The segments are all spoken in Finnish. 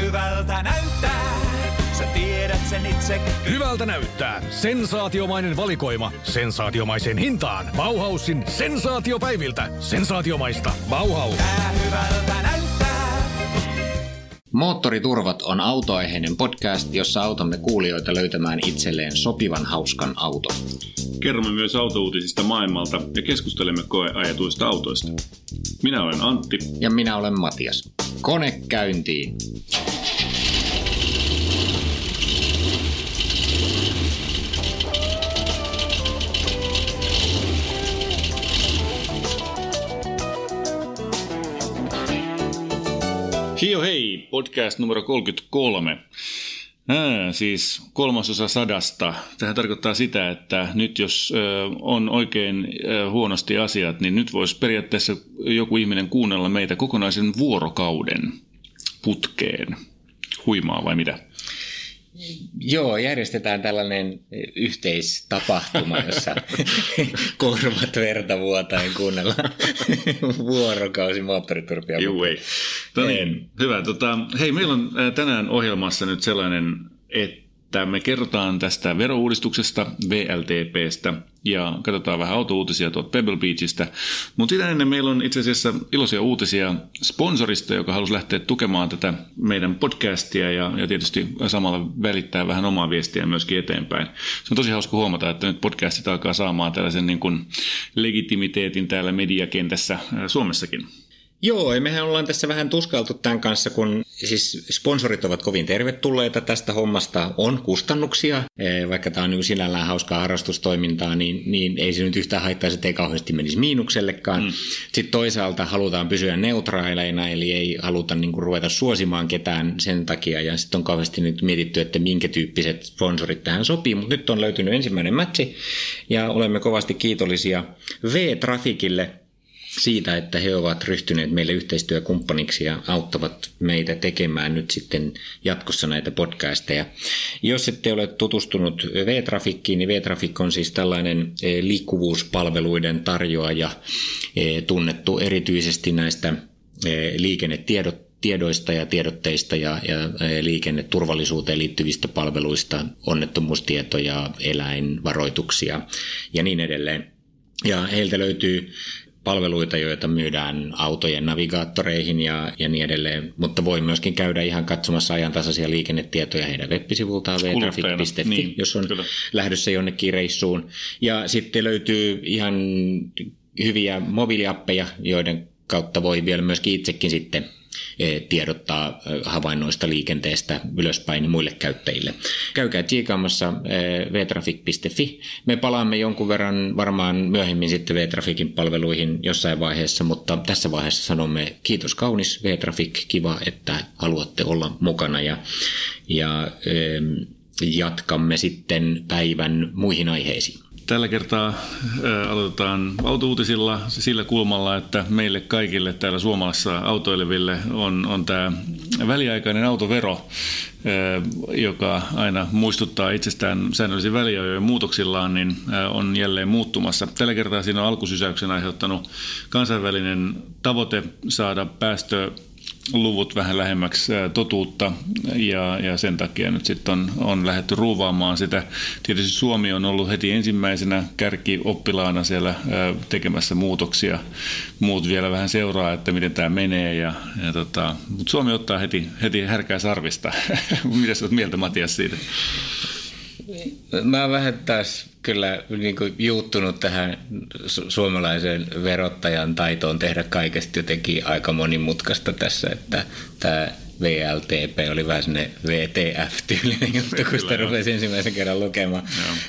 hyvältä näyttää. Sä tiedät sen itse. Hyvältä näyttää. Sensaatiomainen valikoima. Sensaatiomaiseen hintaan. Bauhausin sensaatiopäiviltä. Sensaatiomaista. Bauhaus. Tää hyvältä näyttää. Moottoriturvat on autoaiheinen podcast, jossa autamme kuulijoita löytämään itselleen sopivan hauskan auton. Kerromme myös autouutisista maailmalta ja keskustelemme koeajetuista autoista. Minä olen Antti. Ja minä olen Matias. Kone käyntiin! Hio hei, podcast numero 33. Ää, siis kolmasosa sadasta. Tähän tarkoittaa sitä, että nyt jos ö, on oikein ö, huonosti asiat, niin nyt voisi periaatteessa joku ihminen kuunnella meitä kokonaisen vuorokauden putkeen. Huimaa vai mitä? Joo, järjestetään tällainen yhteistapahtuma, jossa korvat verta vuotaen kuunnellaan vuorokausi moottoriturpia. Juu, ei. No niin, hyvä. Tota, hei, meillä on äh, tänään ohjelmassa nyt sellainen, että me kerrotaan tästä verouudistuksesta, VLTPstä ja katsotaan vähän autouutisia tuolta Pebble Beachistä. Mutta sitä ennen meillä on itse asiassa iloisia uutisia sponsorista, joka halusi lähteä tukemaan tätä meidän podcastia ja, ja tietysti samalla välittää vähän omaa viestiä myöskin eteenpäin. Se on tosi hauska huomata, että nyt podcastit alkaa saamaan tällaisen niin kuin legitimiteetin täällä mediakentässä Suomessakin. Joo, ja mehän ollaan tässä vähän tuskailtu tämän kanssa, kun siis sponsorit ovat kovin tervetulleita tästä hommasta. On kustannuksia, eh, vaikka tämä on niin sinällään hauskaa harrastustoimintaa, niin, niin ei se nyt yhtään haittaisi, että ei kauheasti menisi miinuksellekaan. Mm. Sitten toisaalta halutaan pysyä neutraaleina, eli ei haluta niin kuin ruveta suosimaan ketään sen takia. Ja sitten on kauheasti nyt mietitty, että minkä tyyppiset sponsorit tähän sopii, mutta nyt on löytynyt ensimmäinen matchi, ja olemme kovasti kiitollisia V-Trafikille, siitä, että he ovat ryhtyneet meille yhteistyökumppaniksi ja auttavat meitä tekemään nyt sitten jatkossa näitä podcasteja. Jos ette ole tutustunut V-Trafikkiin, niin V-Trafik on siis tällainen eh, liikkuvuuspalveluiden tarjoaja, eh, tunnettu erityisesti näistä eh, liikennetiedot tiedoista ja tiedotteista ja, ja liikenneturvallisuuteen liittyvistä palveluista, onnettomuustietoja, eläinvaroituksia ja niin edelleen. Ja heiltä löytyy palveluita, joita myydään autojen navigaattoreihin ja, ja niin edelleen, mutta voi myöskin käydä ihan katsomassa ajantasaisia liikennetietoja heidän web-sivultaan niin, jos on kyllä. lähdössä jonnekin reissuun. Ja sitten löytyy ihan hyviä mobiiliappeja, joiden kautta voi vielä myöskin itsekin sitten tiedottaa e, havainnoista liikenteestä ylöspäin muille käyttäjille. Käykää tsiikaamassa e, vtrafik.fi. Me palaamme jonkun verran varmaan myöhemmin sitten vtrafikin palveluihin jossain vaiheessa, mutta tässä vaiheessa sanomme kiitos kaunis vtrafik, kiva, että haluatte olla mukana ja, ja jatkamme sitten päivän muihin aiheisiin. Tällä kertaa aloitetaan autouutisilla sillä kulmalla, että meille kaikille täällä suomalaisessa autoileville on, on tämä väliaikainen autovero, joka aina muistuttaa itsestään säännöllisiin väliajojen muutoksillaan, niin on jälleen muuttumassa. Tällä kertaa siinä on alkusysäyksen aiheuttanut kansainvälinen tavoite saada päästö luvut vähän lähemmäksi totuutta ja, ja sen takia nyt sitten on, on lähdetty ruuvaamaan sitä. Tietysti Suomi on ollut heti ensimmäisenä kärkioppilaana siellä tekemässä muutoksia. Muut vielä vähän seuraa, että miten tämä menee, ja, ja tota, mutta Suomi ottaa heti, heti härkää sarvista. Mitä sä oot mieltä Matias siitä? Mä vähän taas kyllä niin kuin juuttunut tähän su- suomalaisen verottajan taitoon tehdä kaikesta jotenkin aika monimutkaista tässä, että tämä VLTP oli vähän sinne VTF-tyylinen juttu, kun sitä rupesi ensimmäisen kerran lukemaan.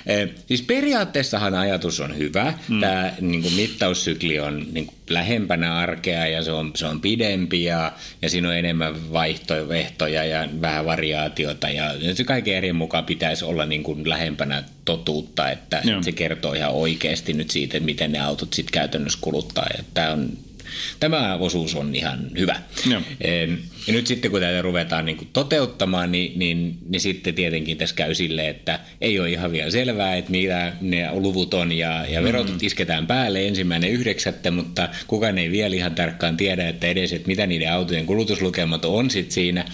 Eh, siis periaatteessahan ajatus on hyvä. Mm. Tämä niin kuin mittaussykli on niin kuin lähempänä arkea ja se on, se on pidempi ja, ja siinä on enemmän vaihtoehtoja ja vähän variaatiota. Ja se kaiken eri mukaan pitäisi olla niin kuin lähempänä totuutta, että Joo. se kertoo ihan oikeasti nyt siitä, miten ne autot sitten käytännössä kuluttaa. Tämä on Tämä osuus on ihan hyvä. Ja, ja nyt sitten kun tätä ruvetaan niin kuin toteuttamaan, niin, niin, niin sitten tietenkin tässä käy silleen, että ei ole ihan vielä selvää, että mitä ne luvut on ja, ja verot mm. isketään päälle ensimmäinen yhdeksättä, mutta kukaan ei vielä ihan tarkkaan tiedä, että edes, että mitä niiden autojen kulutuslukemat on sitten siinä.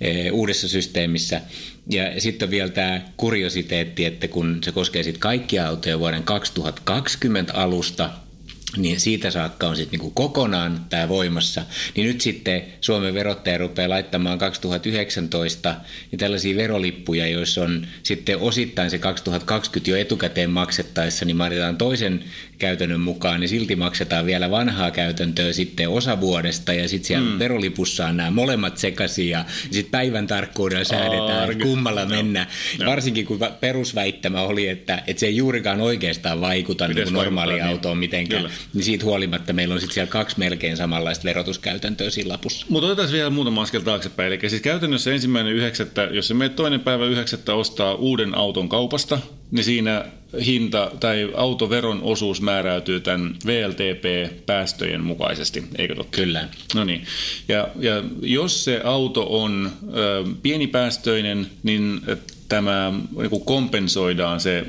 eh, uudessa systeemissä. Ja sitten on vielä tämä kuriositeetti, että kun se koskee sitten kaikkia autoja vuoden 2020 alusta, niin siitä saakka on sitten niinku kokonaan tämä voimassa. Niin nyt sitten Suomen verottaja rupeaa laittamaan 2019 niin tällaisia verolippuja, joissa on sitten osittain se 2020 jo etukäteen maksettaessa, niin mainitaan toisen käytännön mukaan, niin silti maksetaan vielä vanhaa käytäntöä sitten osa vuodesta ja sitten siellä mm. verolipussa on nämä molemmat sekaisin ja sitten päivän tarkkuudella säädetään, Arke. kummalla no. mennä. No. Varsinkin kun perusväittämä oli, että, että se ei juurikaan oikeastaan vaikuta niin normaaliin niin. autoon mitenkään, Kyllä. Niin siitä huolimatta meillä on sitten siellä kaksi melkein samanlaista verotuskäytäntöä siinä lapussa. Mutta otetaan vielä muutama askel taaksepäin. Eli siis käytännössä ensimmäinen yhdeksättä, jos se menet toinen päivä yhdeksättä ostaa uuden auton kaupasta, niin siinä hinta tai autoveron osuus määräytyy tämän VLTP-päästöjen mukaisesti, eikö totta? Kyllä. No niin. Ja, ja jos se auto on ö, pienipäästöinen, niin tämä niin kompensoidaan se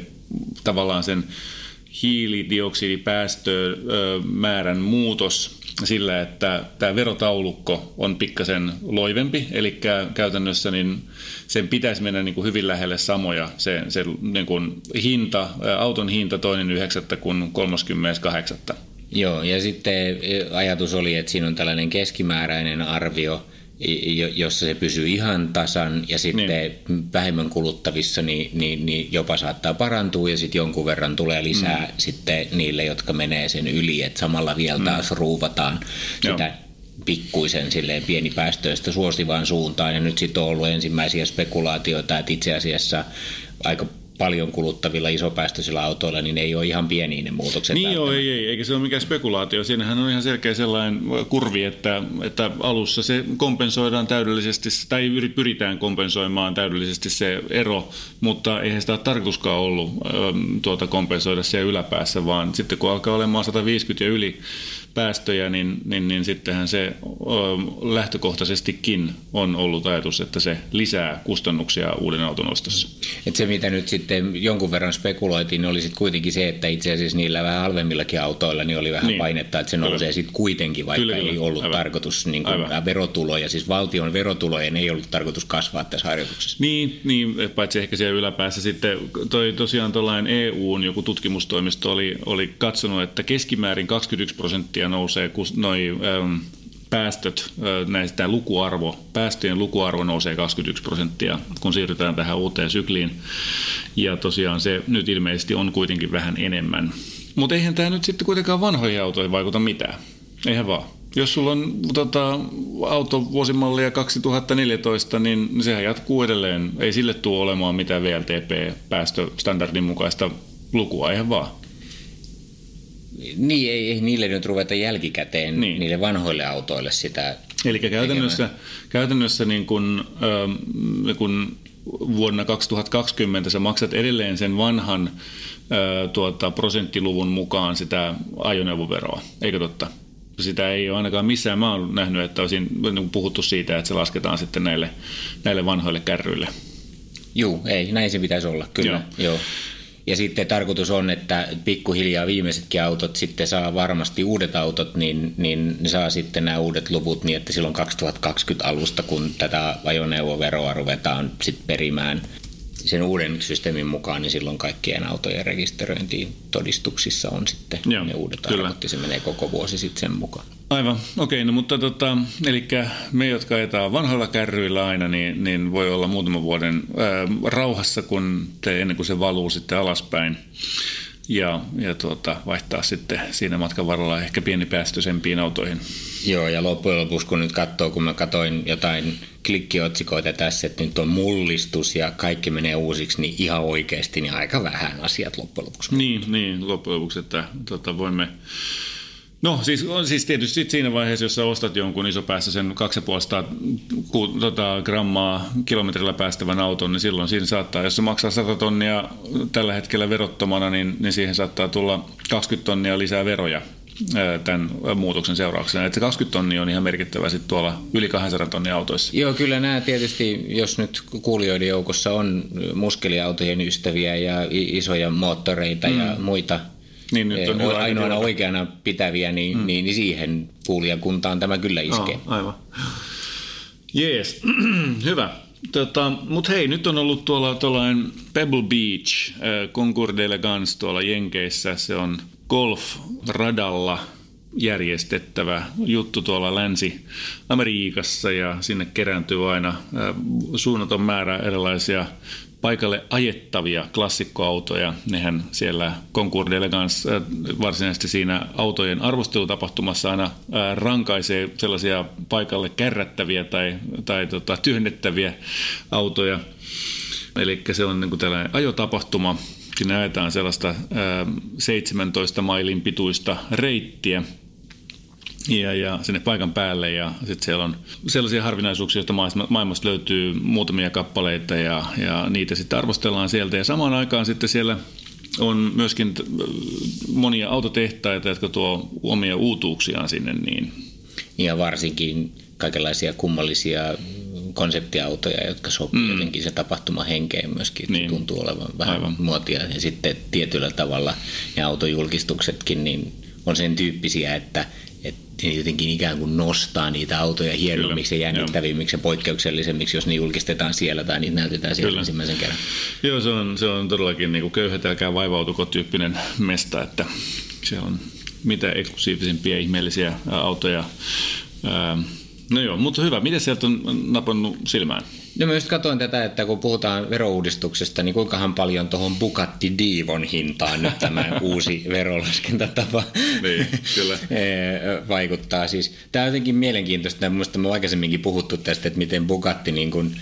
tavallaan sen hiilidioksidipäästömäärän muutos sillä, että tämä verotaulukko on pikkasen loivempi, eli käytännössä niin sen pitäisi mennä niin kuin hyvin lähelle samoja se, se niin kuin hinta, auton hinta toinen yhdeksättä kuin 38. Joo, ja sitten ajatus oli, että siinä on tällainen keskimääräinen arvio, jossa se pysyy ihan tasan ja sitten niin. vähemmän kuluttavissa niin, niin, niin jopa saattaa parantua ja sitten jonkun verran tulee lisää mm. sitten niille, jotka menee sen yli, että samalla vielä mm. taas mm. ruuvataan sitä Joo. pikkuisen silleen pienipäästöistä suosivaan suuntaan ja nyt sitten on ollut ensimmäisiä spekulaatioita, että itse asiassa aika paljon kuluttavilla isopäästöisillä autoilla, niin ei ole ihan pieniä ne muutokset. Niin joo, ei, ei, eikä se ole mikään spekulaatio. Siinähän on ihan selkeä sellainen kurvi, että, että alussa se kompensoidaan täydellisesti, tai pyritään kompensoimaan täydellisesti se ero, mutta eihän sitä ole tarkoituskaan ollut tuota kompensoida siellä yläpäässä, vaan sitten kun alkaa olemaan 150 ja yli, päästöjä, niin, niin, niin sittenhän se lähtökohtaisestikin on ollut ajatus, että se lisää kustannuksia uuden auton ostossa. Et se, mitä nyt sitten jonkun verran spekuloitiin, niin oli sitten kuitenkin se, että itse asiassa niillä vähän halvemmillakin autoilla niin oli vähän niin. painetta, että se nousee sitten kuitenkin, vaikka kyllä, kyllä. ei ollut Aivan. tarkoitus niin kuin verotuloja, siis valtion verotulojen ei ollut tarkoitus kasvaa tässä harjoituksessa. Niin, niin paitsi ehkä siellä yläpäässä sitten toi tosiaan tuollainen EUn joku tutkimustoimisto oli, oli katsonut, että keskimäärin 21 prosenttia nousee, kun noi ähm, päästöt, äh, näistä lukuarvo, päästöjen lukuarvo nousee 21 prosenttia, kun siirrytään tähän uuteen sykliin. Ja tosiaan se nyt ilmeisesti on kuitenkin vähän enemmän. Mutta eihän tämä nyt sitten kuitenkaan vanhoihin autoihin vaikuta mitään. Eihän vaan. Jos sulla on tota, auto vuosimallia 2014, niin sehän jatkuu edelleen. Ei sille tule olemaan mitään VLTP-päästöstandardin mukaista lukua, eihän vaan. Niin, ei, ei niille nyt ruveta jälkikäteen, niin. niille vanhoille autoille sitä Eli käytännössä, käytännössä niin kun, äh, kun vuonna 2020 sä maksat edelleen sen vanhan äh, tuota, prosenttiluvun mukaan sitä ajoneuvoveroa, eikö totta? Sitä ei ole ainakaan missään mä oon nähnyt, että olisi niin puhuttu siitä, että se lasketaan sitten näille, näille vanhoille kärryille. Joo, ei, näin se pitäisi olla, kyllä. Joo. Joo. Ja sitten tarkoitus on, että pikkuhiljaa viimeisetkin autot sitten saa varmasti uudet autot, niin, niin ne saa sitten nämä uudet luvut niin, että silloin 2020 alusta, kun tätä ajoneuvoveroa ruvetaan sitten perimään sen uuden systeemin mukaan, niin silloin kaikkien autojen rekisteröintiin todistuksissa on sitten Joo, ne uudet kyllä. arvot, ja se menee koko vuosi sitten sen mukaan. Aivan, okei, okay, no mutta tota, eli me, jotka ajetaan vanhoilla kärryillä aina, niin, niin voi olla muutaman vuoden ää, rauhassa, kun te, ennen kuin se valuu sitten alaspäin ja, ja tuota, vaihtaa sitten siinä matkan varrella ehkä pienipäästöisempiin autoihin. Joo, ja loppujen lopuksi kun nyt katsoo, kun mä katsoin jotain klikkiotsikoita tässä, että nyt on mullistus ja kaikki menee uusiksi, niin ihan oikeasti niin aika vähän asiat loppujen lopuksi. Niin, niin loppujen lopuksi, että tota, voimme No siis, on siis tietysti sit siinä vaiheessa, jos sä ostat jonkun iso päässä sen 250 tota, grammaa kilometrillä päästävän auton, niin silloin siinä saattaa, jos se maksaa 100 tonnia tällä hetkellä verottomana, niin, niin siihen saattaa tulla 20 tonnia lisää veroja tämän muutoksen seurauksena. Että se 20 tonnia on ihan merkittävä sitten tuolla yli 200 tonnia autoissa. Joo, kyllä nämä tietysti, jos nyt kuulijoiden joukossa on muskeliautojen ystäviä ja isoja moottoreita mm. ja muita niin, nyt on ainoana oikeana pitäviä, niin, mm. niin, niin siihen kuulijakuntaan tämä kyllä iskee. Oh, aivan. Jees, hyvä. Tota, Mutta hei, nyt on ollut tuolla tuollainen Pebble Beach, äh, Concours d'Elegance tuolla Jenkeissä. Se on golf-radalla järjestettävä juttu tuolla Länsi-Amerikassa ja sinne kerääntyy aina äh, suunnaton määrä erilaisia paikalle ajettavia klassikkoautoja. Nehän siellä Concours d'Elegance äh, varsinaisesti siinä autojen arvostelutapahtumassa aina äh, rankaisee sellaisia paikalle kärrättäviä tai, tai tota, työnnettäviä autoja. Eli se on niin kuin tällainen ajotapahtuma. Siinä ajetaan sellaista 17 mailin pituista reittiä – ja, ja sinne paikan päälle ja sitten siellä on sellaisia harvinaisuuksia, joista maailmasta löytyy muutamia kappaleita ja, ja niitä sitten arvostellaan sieltä ja samaan aikaan sitten siellä on myöskin monia autotehtaita, jotka tuo omia uutuuksiaan sinne. Niin. Ja varsinkin kaikenlaisia kummallisia konseptiautoja, jotka sopii mm. jotenkin se tapahtuma henkeen myöskin. Niin. Se tuntuu olevan vähän Aivan. muotia. Ja sitten tietyllä tavalla ne autojulkistuksetkin niin on sen tyyppisiä, että jotenkin ikään kuin nostaa niitä autoja hienommiksi ja jännittävimmiksi ja poikkeuksellisemmiksi, jos ne julkistetaan siellä tai niitä näytetään siellä Kyllä. ensimmäisen kerran. Joo, se on, se on todellakin niin köyhät älkää vaivautuko tyyppinen mesta, että se on mitä eksklusiivisempia ihmeellisiä autoja. No joo, mutta hyvä. Miten sieltä on napannut silmään? No mä just katsoin tätä, että kun puhutaan verouudistuksesta, niin kuinkahan paljon tuohon Bugatti Divon hintaan nyt tämä uusi verolaskentatapa niin, kyllä. Eh, vaikuttaa. Siis, tämä on jotenkin mielenkiintoista. Mielestäni me aikaisemminkin puhuttu tästä, että miten Bugatti niin kuin –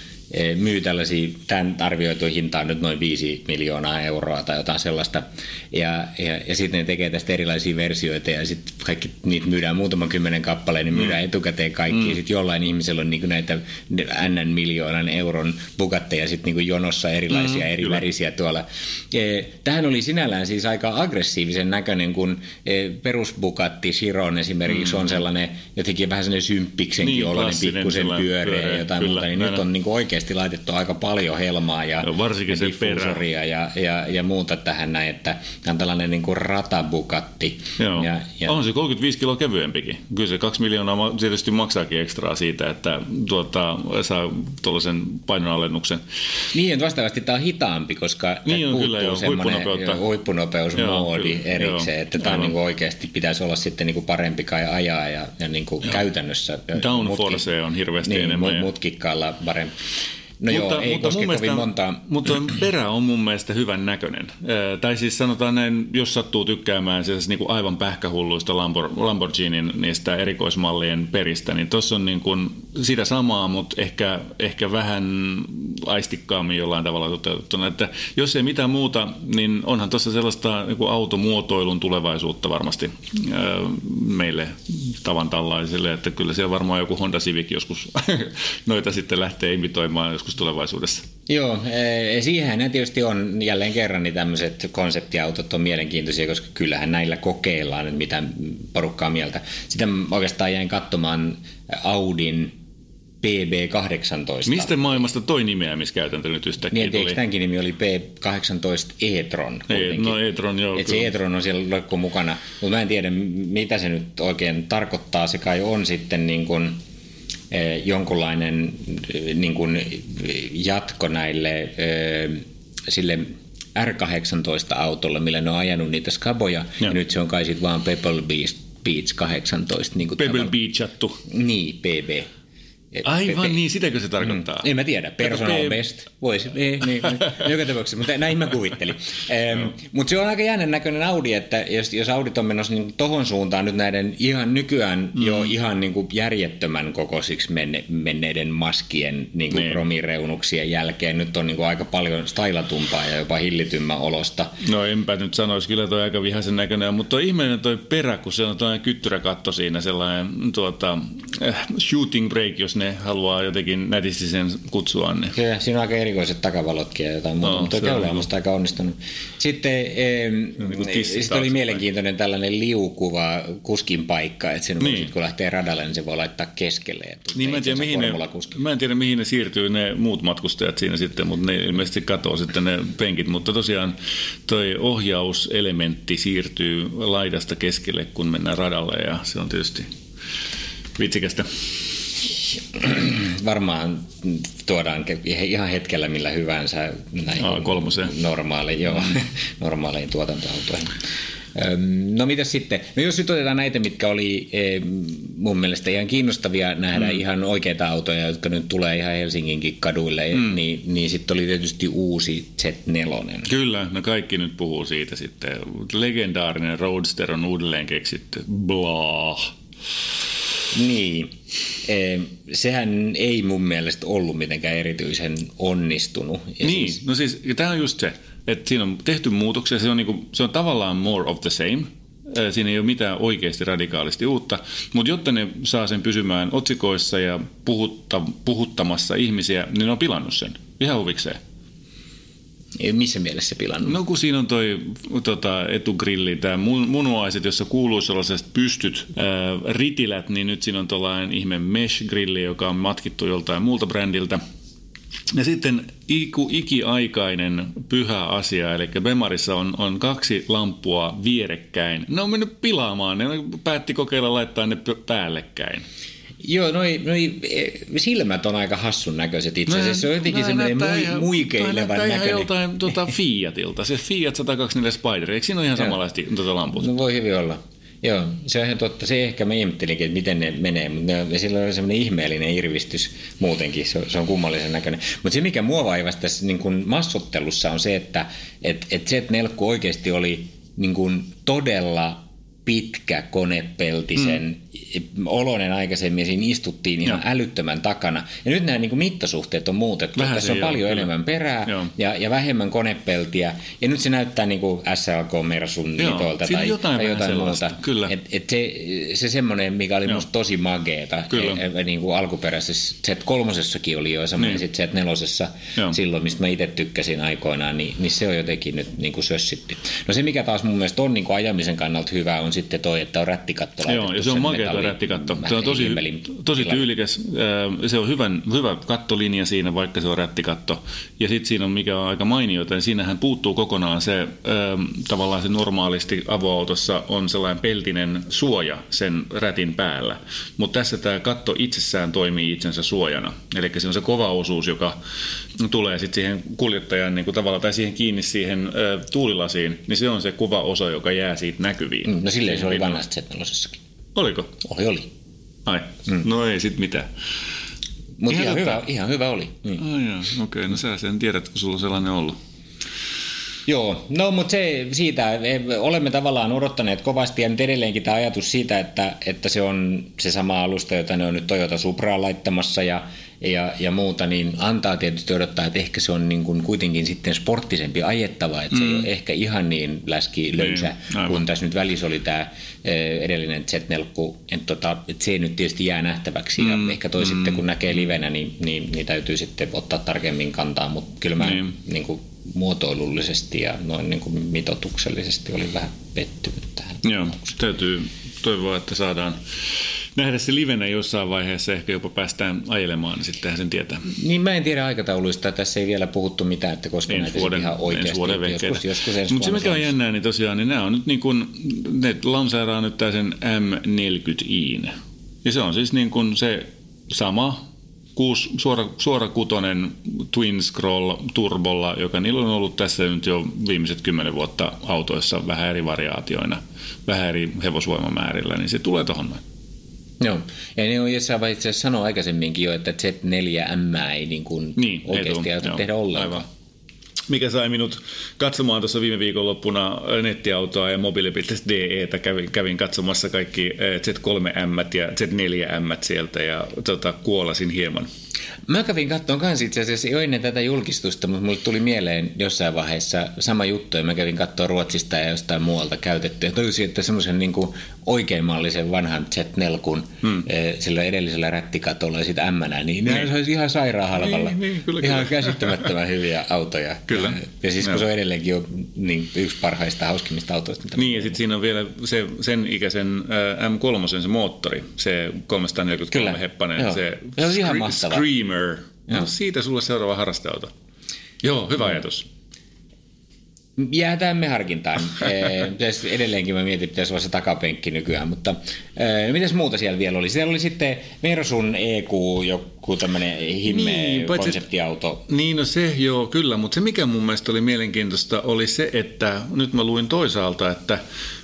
myy tällaisia, tämän arvioitu hinta on nyt noin 5 miljoonaa euroa tai jotain sellaista. Ja, ja, ja sitten ne tekee tästä erilaisia versioita ja sitten kaikki niitä myydään muutaman kymmenen kappaleen, niin myydään mm. etukäteen kaikki. Mm. Sitten jollain ihmisellä on niinku näitä N miljoonan euron bukatteja sitten niinku jonossa erilaisia mm, eri värisiä tuolla. Eh, tähän oli sinällään siis aika aggressiivisen näköinen, kun eh, perusbukatti Chiron esimerkiksi mm. on sellainen jotenkin vähän sellainen symppiksenkin niin, oloinen, pikkusen pyöreä, pyöreä jotain kyllä, muuta, niin nyt on niinku oikeasti oikeasti laitettu aika paljon helmaa ja, no, varsinkin ja diffuusoria ja, ja, ja, muuta tähän näin, että tämä on tällainen niin kuin ratabukatti. Joo. Ja, ja... On se 35 kiloa kevyempikin. Kyllä se 2 miljoonaa tietysti maksaakin ekstraa siitä, että tuota, saa tuollaisen painonalennuksen. Niin, että vastaavasti tämä on hitaampi, koska niin on, kyllä, joo, huippunopeusmoodi huippunopeusmoodi joo, erikseen, joo, että tämä niin oikeasti pitäisi olla sitten niin kuin parempi kai ajaa ja, ja niin kuin käytännössä. Downforce on hirveästi niin, enemmän. Mutkikkaalla parempi. No mutta, joo, ei mutta koske kovin montaa. Mutta perä on mun mielestä hyvän näköinen. Äh, tai siis sanotaan näin, jos sattuu tykkäämään siis niin kuin aivan pähkähulluista Lamborghinin niistä erikoismallien peristä, niin tuossa on niin kuin sitä samaa, mutta ehkä, ehkä vähän aistikkaammin jollain tavalla toteutettuna. Että jos ei mitään muuta, niin onhan tuossa sellaista niin kuin automuotoilun tulevaisuutta varmasti meille tavan tällaisille, että kyllä siellä varmaan joku Honda Civic joskus noita sitten lähtee imitoimaan joskus tulevaisuudessa. Joo, e, siihen ne tietysti on jälleen kerran niin tämmöiset konseptiautot on mielenkiintoisia, koska kyllähän näillä kokeillaan, että mitä porukkaa mieltä. Sitten oikeastaan jäin katsomaan Audin PB18. Mistä maailmasta toi nimeämiskäytäntö nyt yhtäkkiä niin, tuli? Tämänkin nimi oli P18 e-tron. Ei, no e-tron, joo. Et se e-tron on siellä mukana, mutta mä en tiedä mitä se nyt oikein tarkoittaa. Se kai on sitten niin kuin Eh, jonkunlainen eh, niin kuin jatko näille eh, sille R18-autolle, millä ne on ajanut niitä skaboja, ja, ja nyt se on kai sitten vaan Pebble Beach, Beach 18. Niin kuin Pebble tavalla. Beachattu. Niin, PB. Aivan pe- niin, sitäkö se tarkoittaa? Mm. En mä tiedä, personal pe- best. Voisi, niin, niin, joka tapauksessa, mutta näin mä kuvittelin. Ähm, mutta se on aika jännän näköinen Audi, että jos, jos Audit on menossa niin tohon suuntaan nyt näiden ihan nykyään mm. jo ihan niin kuin järjettömän kokoisiksi menne, menneiden maskien niin kuin niin. kromireunuksien jälkeen, nyt on niin kuin aika paljon stylatumpaa ja jopa hillitymmän olosta. No enpä nyt sanoisi, kyllä toi aika vihaisen näköinen, mutta toi ihmeinen toi perä, kun se on toinen kyttyräkatto siinä, sellainen tuota, äh, shooting break, jos ne ne haluaa jotenkin nätisti sen kutsua. Niin. Kyllä, siinä on aika erikoiset takavalotkin ja jotain muuta, no, mutta tuo on musta aika onnistunut. Sitten e, niin sit oli mielenkiintoinen tällainen liukuva kuskin paikka, että sen niin. kun lähtee radalle, niin se voi laittaa keskelle. Niin mä en, tiedä, mihin ne, mä en tiedä, mihin ne siirtyy ne muut matkustajat siinä sitten, mutta ne ilmeisesti katoo sitten ne penkit. Mutta tosiaan toi ohjauselementti siirtyy laidasta keskelle, kun mennään radalle ja se on tietysti vitsikästä. varmaan tuodaan ihan hetkellä millä hyvänsä näihin A3. normaaleihin, joo, normaaleihin tuotantoautoihin. No mitä sitten? No jos nyt otetaan näitä, mitkä oli mun mielestä ihan kiinnostavia nähdä mm. ihan oikeita autoja, jotka nyt tulee ihan Helsinginkin kaduille, mm. niin, niin sitten oli tietysti uusi Z4. Kyllä, no kaikki nyt puhuu siitä sitten. Legendaarinen Roadster on uudelleen keksitty. Blah. Niin. Sehän ei mun mielestä ollut mitenkään erityisen onnistunut. Ja niin, siis... no siis tämä on just se että siinä on tehty muutoksia, se on, niinku, se on tavallaan more of the same, Siinä ei ole mitään oikeasti radikaalisti uutta, mutta jotta ne saa sen pysymään otsikoissa ja puhutta, puhuttamassa ihmisiä, niin ne on pilannut sen ihan huvikseen. Missä mielessä pilannut? No kun siinä on toi tota, etugrilli, tämä munuaiset, jossa kuuluu sellaiset pystyt ää, ritilät, niin nyt siinä on tuollainen ihme mesh-grilli, joka on matkittu joltain muulta brändiltä. Ja sitten iku, ikiaikainen pyhä asia, eli Bemarissa on, on kaksi lampua vierekkäin. Ne on mennyt pilaamaan, ne päätti kokeilla laittaa ne päällekkäin. Joo, noi, noi e, silmät on aika hassun näköiset itse asiassa. Se on jotenkin semmoinen mui, muikeilevan näköinen. Tämä joltain tuota Fiatilta, se Fiat 124 Spider, eikö siinä ole ihan samanlaista tuota lamput? No voi hyvin olla. Joo, se on ihan totta. Se ehkä mä ihmettelinkin, että miten ne menee, mutta ne, sillä on semmoinen ihmeellinen irvistys muutenkin. Se, se on kummallisen näköinen. Mutta se, mikä mua vaivasi tässä niin kuin massottelussa on se, että et, et se, että Nelkku oikeasti oli niin kuin todella pitkä konepeltisen mm oloinen aikaisemmin ja siinä istuttiin ihan Joo. älyttömän takana. Ja nyt nämä niin kuin mittasuhteet on muutettu. Vähän Tässä on paljon joo, enemmän kyllä. perää ja, ja vähemmän konepeltiä. Ja nyt se näyttää niin kuin SLK Mersun mitoilta tai jotain, tai jotain muuta. Kyllä. Et, et se, se semmoinen, mikä oli musta tosi mageeta. Kyllä. E, e, niin kuin alkuperäisessä Z3 oli jo semmoinen, niin. sitten Z4 silloin, mistä mä itse tykkäsin aikoinaan, niin, niin se on jotenkin nyt niin kuin sössitty. No se, mikä taas mun mielestä on niin kuin ajamisen kannalta hyvä, on sitten toi, että on rättikatto Joo, ja se on mageeta rättikatto. Se on tosi, tosi tyylikäs. Se on hyvän, hyvä kattolinja siinä, vaikka se on rättikatto. Ja sitten siinä on, mikä on aika mainiota, niin siinähän puuttuu kokonaan se, tavallaan se normaalisti avoautossa on sellainen peltinen suoja sen rätin päällä. Mutta tässä tämä katto itsessään toimii itsensä suojana. Eli se on se kova osuus, joka tulee sitten siihen kuljettajan niin kuin tavalla, tai siihen kiinni siihen ö, tuulilasiin, niin se on se kuva osa, joka jää siitä näkyviin. Mm, no silleen se oli vanhasta Oliko? Oli, oli. Ai, mm. no ei sit mitään. Mutta ihan, ihan, hyvä, ihan hyvä oli. Niin. Ai okei, okay, no sä sen tiedät, kun sulla on sellainen ollut. Joo, no mutta se siitä, olemme tavallaan odottaneet kovasti ja nyt edelleenkin tämä ajatus siitä, että, että se on se sama alusta, jota ne on nyt Toyota Supraan laittamassa ja ja, ja muuta, niin antaa tietysti odottaa, että ehkä se on niin kuin kuitenkin sitten sporttisempi ajettava, että mm. se ei mm. ole ehkä ihan niin läski löysä, niin, kun tässä nyt välissä oli tämä eh, edellinen Z4, että, tota, että se nyt tietysti jää nähtäväksi mm. ja ehkä toi mm. sitten kun näkee livenä, niin, niin, niin täytyy sitten ottaa tarkemmin kantaa, mutta kyllä mä niin. Niin kuin, muotoilullisesti ja noin niin kuin mitotuksellisesti oli vähän pettynyt tähän. Joo, täytyy toivoa, että saadaan nähdä se livenä jossain vaiheessa, ehkä jopa päästään ajelemaan, niin sittenhän sen tietää. Niin mä en tiedä aikatauluista, tässä ei vielä puhuttu mitään, että koska ensi näitä vuoden, ihan oikeasti vuoden joskus, joskus Mutta se mikä on jännää, niin tosiaan, niin nämä on nyt niin kuin, ne lanseeraa nyt sen M40i. Ja se on siis niin kuin se sama kuusi, suora, suora kutonen Twin Scroll turbolla, joka niillä on ollut tässä nyt jo viimeiset kymmenen vuotta autoissa vähän eri variaatioina, vähän eri hevosvoimamäärillä, niin se tulee tuohon noin. Joo, ja ne on jossain vaiheessa sanoa aikaisemminkin jo, että Z4M ei niin kuin niin, oikeasti ei tehdä ollenkaan. Aivan. Mikä sai minut katsomaan tuossa viime viikonloppuna nettiautoa ja mobiili.de, kävin, kävin katsomassa kaikki eh, Z3M ja Z4M sieltä ja tota, kuolasin hieman. Mä kävin katsomaan kans itse asiassa jo ennen tätä julkistusta, mutta mulle tuli mieleen jossain vaiheessa sama juttu, ja mä kävin katsoa Ruotsista ja jostain muualta käytettyä. Toisin, että semmoisen niin oikeinmallisen vanhan Z4, kun hmm. Eh, sillä edellisellä rättikatolla ja sitten M, niin, niin. se olisi ihan sairaan halvalla. Niin, niin, kyllä, ihan kyllä. käsittämättömän hyviä autoja. Kyllä. Ja siis kun se on edelleenkin jo niin, yksi parhaista hauskimmista autoista. Niin, ja sitten siinä on vielä se, sen ikäisen äh, M3, se moottori, se 343 kyllä. heppanen, Joo. se, se on ihan mahtava. Screamer. No siitä sulle seuraava harrasteauto. Joo, hyvä ajatus. Jäätään me harkintaan. Edelleenkin mä mietin, pitäisi olla se takapenkki nykyään, mutta no mitäs muuta siellä vielä oli? Siellä oli sitten Mersun EQ, joku tämmöinen himmeä niin, konseptiauto. Niin, no se joo, kyllä, mutta se mikä mun mielestä oli mielenkiintoista oli se, että nyt mä luin toisaalta, että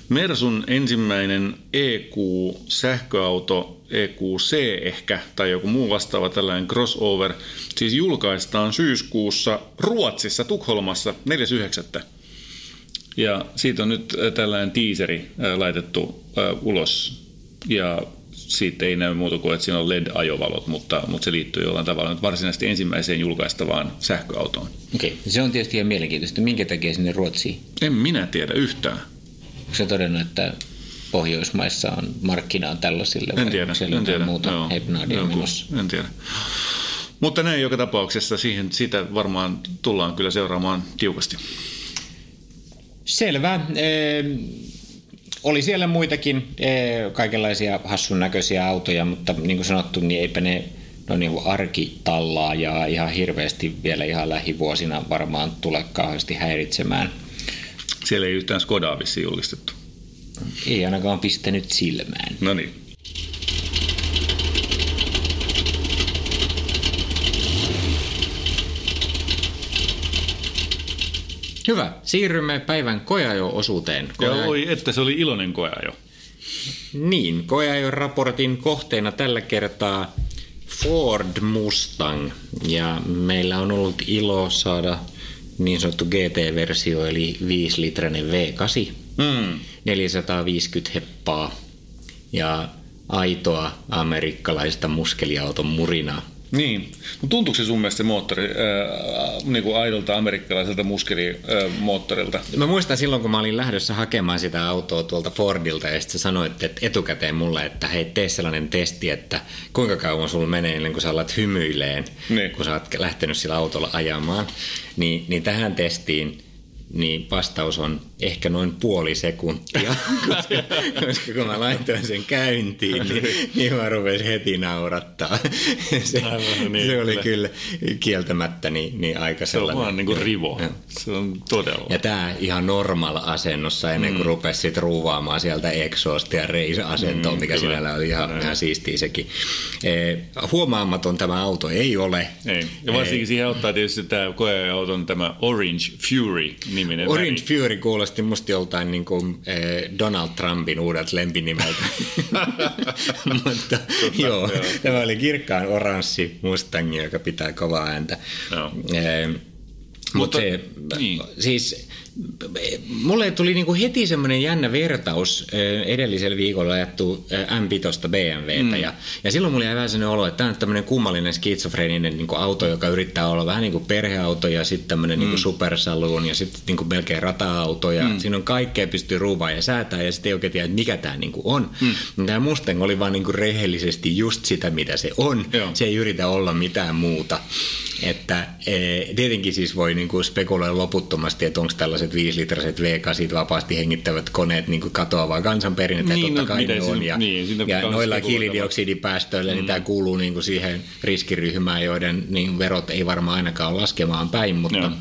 Mersun ensimmäinen EQ-sähköauto, EQC ehkä, tai joku muu vastaava tällainen crossover, siis julkaistaan syyskuussa Ruotsissa, Tukholmassa, 4.9. Ja siitä on nyt äh, tällainen tiiseri äh, laitettu äh, ulos ja siitä ei näy muuta kuin, että siinä on LED-ajovalot, mutta, mutta se liittyy jollain tavalla nyt varsinaisesti ensimmäiseen julkaistavaan sähköautoon. Okei, okay. se on tietysti ihan mielenkiintoista. Minkä takia sinne Ruotsiin? En minä tiedä yhtään. Onko se todennut, että Pohjoismaissa on markkinaa tällaisille? En tiedä, en tiedä. Muuta Joo, joku, en tiedä. Mutta näin joka tapauksessa siihen, sitä varmaan tullaan kyllä seuraamaan tiukasti. Selvä. Oli siellä muitakin kaikenlaisia hassun näköisiä autoja, mutta niin kuin sanottu, niin eipä ne no niin arkitallaa ja ihan hirveästi vielä ihan lähivuosina varmaan tule kauheasti häiritsemään. Siellä ei yhtään Skodaa vissiin julistettu. Ei ainakaan pistänyt silmään. No niin. Hyvä. Siirrymme päivän koeajo-osuuteen. Koja... oi, että se oli iloinen koeajo. Niin, koeajo-raportin kohteena tällä kertaa Ford Mustang. Ja meillä on ollut ilo saada niin sanottu GT-versio, eli 5-litrainen V8, mm. 450 heppaa ja aitoa amerikkalaista muskeliauton murinaa. Niin, mutta tuntuuko se sun mielestä se moottori äh, niin kuin aidolta amerikkalaiselta muskelimoottorilta? Äh, mä muistan silloin, kun mä olin lähdössä hakemaan sitä autoa tuolta Fordilta ja sitten sanoit että etukäteen mulle, että hei tee sellainen testi, että kuinka kauan sulla menee ennen kuin sä alat hymyileen, niin. kun sä oot lähtenyt sillä autolla ajamaan. Niin, niin tähän testiin niin vastaus on ehkä noin puoli sekuntia, koska, koska kun mä laitoin sen käyntiin, niin, niin mä rupesin heti naurattaa. Se, Aivan, niin, se oli kyllä kieltämättä niin, niin aika sellainen. Se on vaan niin kuin rivo. Ja. Se on todella. Ja tämä ihan normaal asennossa ennen kuin mm. rupesi sit ruuvaamaan sieltä exhaust ja race-asentoon, mm, mikä kyllä. sinällä oli ihan, ihan siistiä sekin. Eh, huomaamaton tämä auto ei ole. Ei. Ja varsinkin eh, siihen ottaa tietysti tämä koeauton tämä Orange Fury, niin niminen Orange väri. Fury kuulosti musta joltain niin kuin, eh, Donald Trumpin uudet lempinimeltä. Mutta Totta, joo, joo, tämä oli kirkkaan oranssi Mustang, joka pitää kovaa ääntä. Eh, mutta, mutta se, niin. siis mulle tuli niinku heti semmoinen jännä vertaus edellisellä viikolla ajattu M5 BMWtä mm. ja, ja silloin mulla jäi vähän sellainen olo, että tämä on tämmöinen kummallinen skitsofreninen niinku auto, joka yrittää olla vähän niin kuin perheauto ja sitten tämmöinen niinku mm. niinku supersaluun ja sitten niinku melkein rata-auto ja mm. siinä on kaikkea pystyy ruuvaan ja säätää ja sitten ei oikein tiedä, että mikä tämä niinku on. Mm. Tämä Mustang oli vaan niinku rehellisesti just sitä, mitä se on. Joo. Se ei yritä olla mitään muuta. Että e, tietenkin siis voi niinku spekuloida loputtomasti, että onko tällaiset 5-litraset V8 vapaasti hengittävät koneet niinku katoavaa kansanperinnettä, niin, totta no, kai ne on. Ja, niin, ja noilla hiilidioksidipäästöillä mm. niin tämä kuuluu niinku siihen riskiryhmään, joiden niin verot ei varmaan ainakaan laskemaan päin, mutta,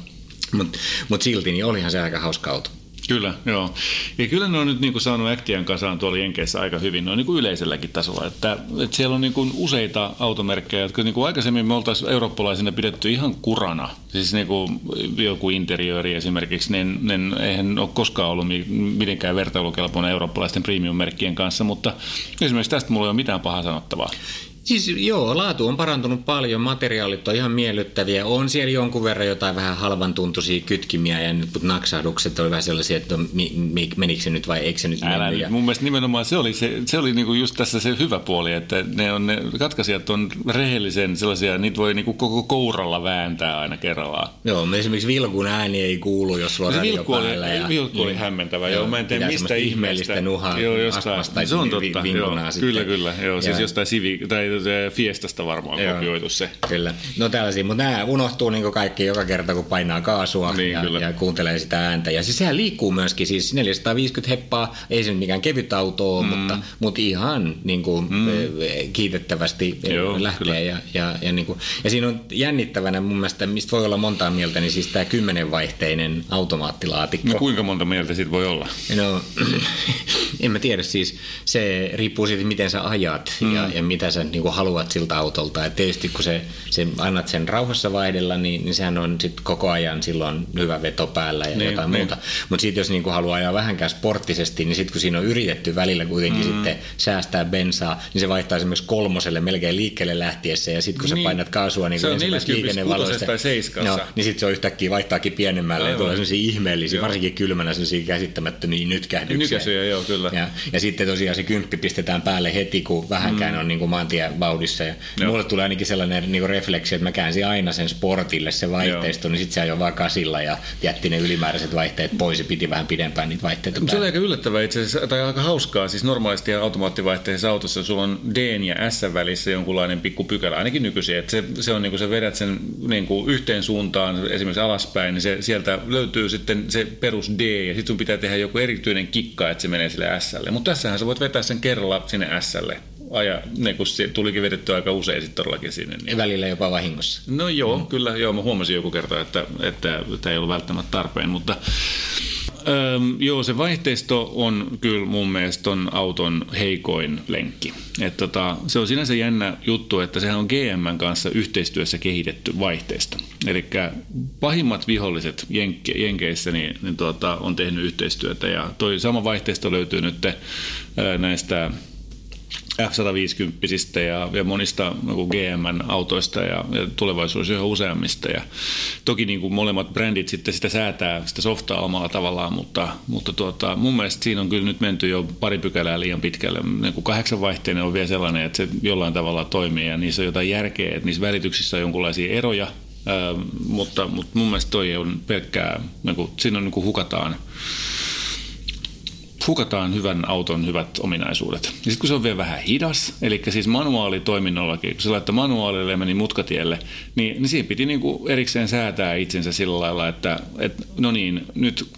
mutta, mutta silti niin olihan se aika hauska auto. Kyllä, joo. Ja kyllä ne on nyt niin kuin saanut äktiän kasaan tuolla Jenkeissä aika hyvin, no niin kuin yleiselläkin tasolla. Että, että siellä on niin kuin useita automerkkejä, jotka niin kuin aikaisemmin me oltaisiin eurooppalaisina pidetty ihan kurana. Siis niin kuin joku interiööri esimerkiksi, niin, niin eihän ole koskaan ollut mitenkään vertailukelpoinen eurooppalaisten premium-merkkien kanssa, mutta esimerkiksi tästä mulla ei ole mitään pahaa sanottavaa. Siis joo, laatu on parantunut paljon, materiaalit on ihan miellyttäviä. On siellä jonkun verran jotain vähän halvan tuntuisia kytkimiä ja nyt naksahdukset oli vähän sellaisia, että mi, mi, menikö se nyt vai eikö se nyt Älä mennyt. Ja... Mun mielestä nimenomaan se oli, se, se oli niinku just tässä se hyvä puoli, että ne, on, ne katkaisijat on rehellisen sellaisia, niitä voi niinku koko kouralla vääntää aina kerrallaan. Joo, esimerkiksi vilkun ääni ei kuulu, jos sulla on vilkku oli, ja, vilkku oli hämmentävä. Joo, mä en tiedä mistä ihmeellistä. nuhaa joo, jostain, se on totta. Vi, joo, kyllä, kyllä. Joo, siis jostain sivi, tai se Fiestasta varmaan Joo. kopioitu se. Kyllä. No tällaisia, mutta nämä unohtuu niin kaikki joka kerta, kun painaa kaasua Niin, ja, kyllä. ja, kuuntelee sitä ääntä. Ja siis sehän liikkuu myöskin, siis 450 heppaa, ei se nyt mikään kevyt auto ole, mm. mutta, mutta ihan niin kuin, mm. kiitettävästi Joo, lähtee. kyllä. Ja, ja, ja, niin kuin, ja siinä on jännittävänä mun mielestä, mistä voi olla montaa mieltä, niin siis tämä kymmenenvaihteinen automaattilaatikko. No kuinka monta mieltä siitä voi olla? No, en mä tiedä siis. Se riippuu siitä, miten sä ajat mm. ja, ja mitä sä niin kuin haluat siltä autolta. Et tietysti kun se, se annat sen rauhassa vaihdella, niin, niin sehän on sit koko ajan silloin hyvä veto päällä ja Niin, niin, jotain niin. niin. muuta. Mutta sitten jos niin kuin haluaa ajaa vähänkään sporttisesti, niin sitten kun siinä on yritetty välillä kuitenkin mm. sitten säästää bensaa, niin se vaihtaa esimerkiksi kolmoselle melkein liikkeelle lähtiessä ja sitten kun niin. Niin. sä painat kaasua niin Se on ensimmäisessä 40, liikennevaloissa, no, niin sitten se on yhtäkkiä vaihtaakin pienemmälle ja Aivan. tulee sellaisia ihmeellisiä, Joo. varsinkin kylmänä sellaisia käsittämättömiä nytkähdyksiä. Nykäisyjä, joo, kyllä. Ja, ja sitten tosiaan se kymppi pistetään päälle heti, kun vähänkään mm. on niin kuin maantievauhdissa. Ja Joo. mulle tulee ainakin sellainen niin refleksi, että mä käänsin aina sen sportille se vaihteisto, niin sitten se ajoi vaan kasilla ja jätti ne ylimääräiset vaihteet pois ja piti vähän pidempään niitä vaihteita Se oli aika yllättävää itse asiassa, tai aika hauskaa. Siis normaalisti automaattivaihteisessa autossa sulla on D ja S välissä jonkunlainen pikku pykälä, ainakin nykyisin. Että se, se on niin kuin sä vedät sen niin kuin yhteen suuntaan, esimerkiksi alaspäin, niin se, sieltä löytyy sitten se perus D, ja sitten sun pitää tehdä joku erityinen kikka, että se menee sille Slle. Mutta tässähän sä voit vetää sen kerralla sinne Slle. Aja, niin kun se tulikin vedetty aika usein sitten todellakin sinne. Niin. Välillä jopa vahingossa. No joo, mm. kyllä, joo, mä huomasin joku kerta, että, että tämä ei ollut välttämättä tarpeen, mutta Öm, joo, se vaihteisto on kyllä mun mielestä ton auton heikoin lenkki. Et tota, se on sinänsä jännä juttu, että sehän on GM kanssa yhteistyössä kehitetty vaihteisto. Eli pahimmat viholliset Jenke, Jenkeissä niin, niin tota, on tehnyt yhteistyötä ja toi sama vaihteisto löytyy nyt ö, näistä F-150 ja, ja monista niin GM-autoista ja, ja tulevaisuudessa yhä useammista. Ja toki niin kuin molemmat brändit sitten sitä säätää, sitä softaa omalla tavallaan, mutta, mutta tuota, mun mielestä siinä on kyllä nyt menty jo pari pykälää liian pitkälle. Niin kuin kahdeksan vaihteinen on vielä sellainen, että se jollain tavalla toimii ja niissä on jotain järkeä, että niissä välityksissä on jonkinlaisia eroja, ää, mutta, mutta mun mielestä toi on pelkkää, niin kuin, siinä on niin kuin hukataan hukataan hyvän auton hyvät ominaisuudet. Ja sitten kun se on vielä vähän hidas, eli siis manuaalitoiminnollakin, kun se laittoi manuaalille ja meni mutkatielle, niin, niin siinä piti niinku erikseen säätää itsensä sillä lailla, että et, no niin, nyt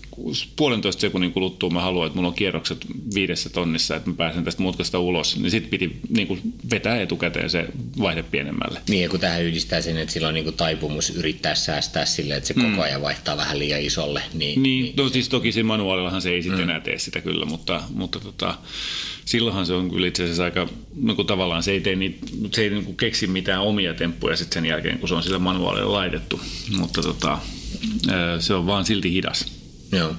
puolentoista sekunnin kuluttua mä haluan, että mulla on kierrokset viidessä tonnissa, että mä pääsen tästä mutkasta ulos, niin sitten piti niinku vetää etukäteen se vaihde pienemmälle. Niin, ja kun tähän yhdistää sen, että sillä on niin kuin taipumus yrittää säästää sille, että se koko ajan vaihtaa vähän liian isolle. Niin, Niin, no siis toki siinä manuaalillahan se ei sitten enää tee sitä kyllä, mutta, mutta tota, silloinhan se on kyllä itse asiassa aika, no kun tavallaan se ei, tee niitä, se ei niin kuin keksi mitään omia temppuja sitten sen jälkeen, kun se on sillä manuaalilla laitettu, mutta tota, se on vaan silti hidas. Joo.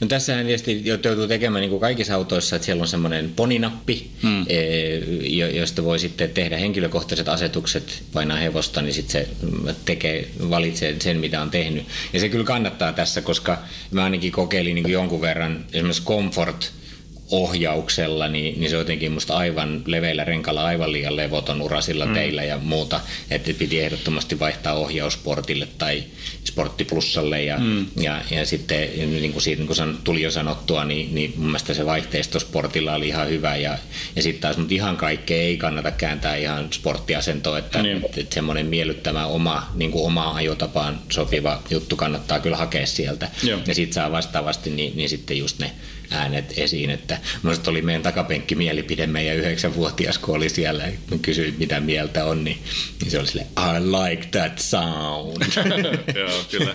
No tässähän tietysti joutuu tekemään niin kuin kaikissa autoissa, että siellä on semmoinen poninappi, hmm. jo- josta voi sitten tehdä henkilökohtaiset asetukset, painaa hevosta, niin sitten se tekee, valitsee sen, mitä on tehnyt. Ja se kyllä kannattaa tässä, koska mä ainakin kokeilin niin kuin jonkun verran esimerkiksi Comfort ohjauksella, niin, niin se on jotenkin musta aivan leveillä renkalla aivan liian levoton urasilla mm. teillä ja muuta, että piti ehdottomasti vaihtaa ohjaussportille tai sporttiplussalle ja, mm. ja, ja sitten niin kuin siitä niin kuin san- tuli jo sanottua, niin, niin mun mielestä se vaihteisto sportilla oli ihan hyvä ja, ja sitten taas mutta ihan kaikkea ei kannata kääntää ihan sporttiasentoon, että, Niin. että, että semmoinen miellyttävä oma, niin kuin omaan ajotapaan sopiva juttu kannattaa kyllä hakea sieltä Joo. ja sitten saa vastaavasti niin, niin sitten just ne äänet esiin, että minusta oli meidän takapenkki mielipide meidän yhdeksänvuotias, kun oli siellä ja kysyin mitä mieltä on, niin, niin se oli sille I like that sound. Joo, kyllä.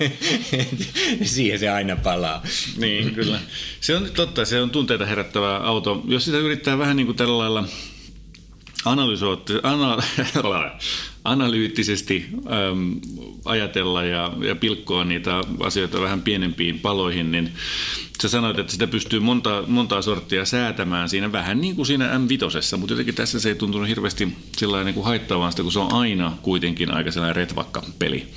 Siihen se aina palaa. Niin, kyllä. Se on totta, se on tunteita herättävä auto. Jos sitä yrittää vähän niin kuin tällä lailla analysoitti, ana, analyyttisesti äm, ajatella ja, ja pilkkoa niitä asioita vähän pienempiin paloihin, niin sä sanoit, että sitä pystyy monta, montaa sorttia säätämään siinä vähän niin kuin siinä M5, mutta jotenkin tässä se ei tuntunut hirveästi sillä niin kuin haittaavaan sitä, kun se on aina kuitenkin aika sellainen retvakka peli.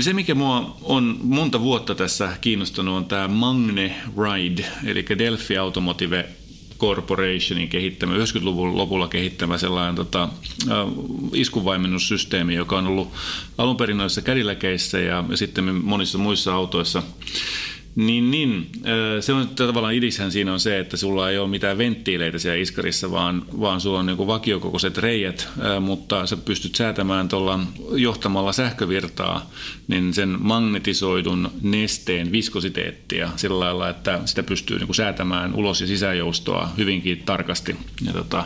Se, mikä mua on monta vuotta tässä kiinnostunut, on tämä Magne Ride, eli Delphi Automotive Corporationin kehittämä, 90-luvun lopulla kehittämä sellainen tota, iskunvaimennussysteemi, joka on ollut alun perin noissa Cadillacissa ja, ja sitten monissa muissa autoissa. Niin, niin. Se on tavallaan idishän siinä on se, että sulla ei ole mitään venttiileitä siellä iskarissa, vaan, vaan sulla on niin vakiokokoiset reijät, mutta sä pystyt säätämään tuolla johtamalla sähkövirtaa, niin sen magnetisoidun nesteen viskositeettia sillä lailla, että sitä pystyy niin säätämään ulos- ja sisäjoustoa hyvinkin tarkasti. Ja tota,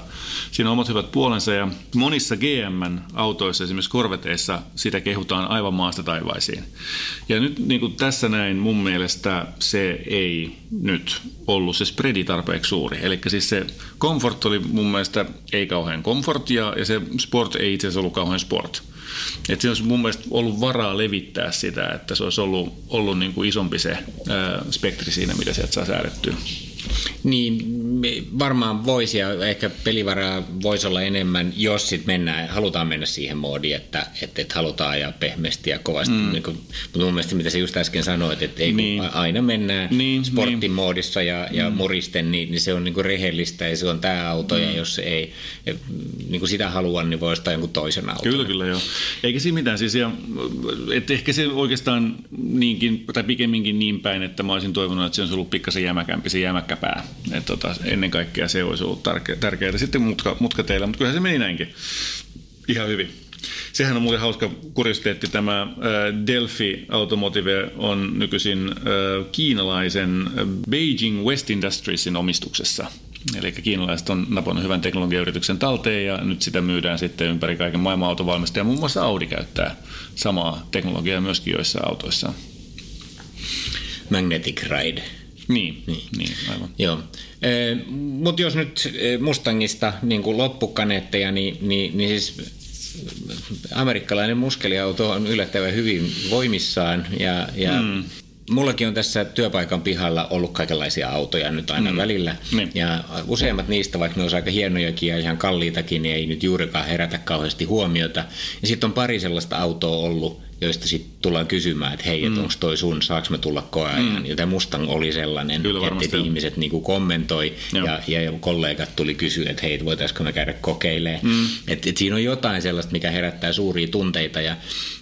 siinä on omat hyvät puolensa ja monissa GM-autoissa, esimerkiksi korveteissa, sitä kehutaan aivan maasta taivaisiin. Ja nyt niin tässä näin mun mielestä se ei nyt ollut se spreadi tarpeeksi suuri. Eli siis se komfort oli mun mielestä ei kauhean komfort ja, ja se sport ei itse asiassa ollut kauhean sport. Että siinä olisi mun mielestä ollut varaa levittää sitä, että se olisi ollut, ollut niin kuin isompi se ää, spektri siinä, mitä sieltä saa säädettyä. Niin, varmaan voisi ja ehkä pelivaraa voisi olla enemmän, jos sit mennään, halutaan mennä siihen moodiin, että, että, että halutaan ajaa pehmeästi ja kovasti. Mm. Niin kuin, mutta mun mielestä, mitä sä just äsken sanoit, että ei, niin. aina mennään niin, sporttimoodissa ja, ja mm. muristen, niin, niin se on niin kuin rehellistä ja se on tämä auto mm. ja jos ei niin kuin sitä halua, niin voi ostaa jonkun toisen auton. Kyllä, kyllä joo. Eikä siinä mitään. Siis, ja, että ehkä se oikeastaan niinkin, tai pikemminkin niin päin, että mä olisin toivonut, että se on ollut pikkasen jämäkämpi, se jämäkä jalkapää. Et tota, ennen kaikkea se olisi ollut tärkeää. Sitten mutka, mutka teillä, mutta kyllä se meni näinkin ihan hyvin. Sehän on muuten hauska kuriositeetti. Tämä Delphi Automotive on nykyisin kiinalaisen Beijing West Industriesin omistuksessa. Eli kiinalaiset on napannut hyvän teknologiayrityksen talteen ja nyt sitä myydään sitten ympäri kaiken maailman autovalmistaja. Muun muassa Audi käyttää samaa teknologiaa myöskin joissa autoissa. Magnetic Ride. Niin, niin, niin aivan. Joo. E, Mutta jos nyt Mustangista niin kuin loppukaneetteja, niin, niin, niin siis amerikkalainen muskeliauto on yllättävän hyvin voimissaan ja, ja mm. Mullakin on tässä työpaikan pihalla ollut kaikenlaisia autoja nyt aina mm. välillä. Niin. Ja useimmat niistä, vaikka ne on aika hienojakin ja ihan kalliitakin, niin ei nyt juurikaan herätä kauheasti huomiota. Ja sitten on pari sellaista autoa ollut, joista sitten tullaan kysymään, että hei, mm. onko toi sun, saaks me tulla koeajan. Mm. Joten Mustang oli sellainen, Kyllä, että, että ihmiset niinku kommentoi ja, ja, kollegat tuli kysyä, että hei, voitaisiko me käydä kokeilemaan. Mm. Että et siinä on jotain sellaista, mikä herättää suuria tunteita. Ja,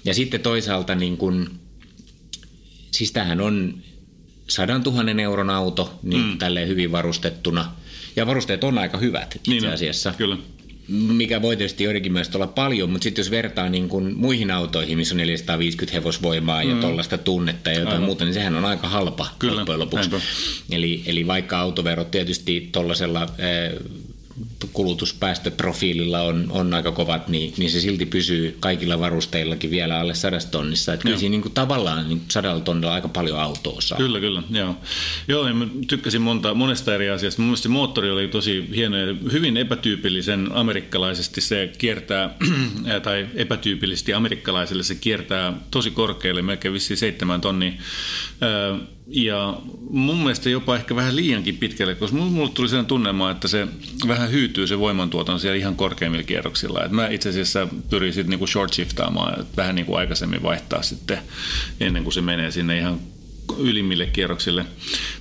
ja sitten toisaalta niin kun, siis tämähän on sadan tuhannen euron auto niin mm. tälleen hyvin varustettuna. Ja varusteet on aika hyvät itse niin asiassa. Kyllä mikä voi tietysti joidenkin mielestä olla paljon, mutta sitten jos vertaa niin kuin muihin autoihin, missä on 450 hevosvoimaa ja mm. tuollaista tunnetta ja jotain Aivan. muuta, niin sehän on aika halpa Kyllä, loppujen lopuksi. Eli, eli vaikka autoverot tietysti tuollaisella eh, kulutuspäästöprofiililla on, on aika kovat, niin, niin se silti pysyy kaikilla varusteillakin vielä alle sadasta tonnissa. Että kyllä siinä niin kuin tavallaan niin sadalla tonnilla aika paljon autoa saa. Kyllä, kyllä. Joo, joo ja mä tykkäsin monta, monesta eri asiasta. Mun mielestä se moottori oli tosi hieno ja hyvin epätyypillisen amerikkalaisesti se kiertää, tai epätyypillisesti amerikkalaiselle se kiertää tosi korkealle, melkein vissiin seitsemän tonnia ja mun mielestä jopa ehkä vähän liiankin pitkälle, koska mulle tuli sellainen tunnelma, että se vähän hyytyy se voimantuotanto siellä ihan korkeimmilla kierroksilla. Et mä itse asiassa pyrin sitten niinku short shiftaamaan, että vähän niinku aikaisemmin vaihtaa sitten ennen kuin se menee sinne ihan ylimmille kierroksille.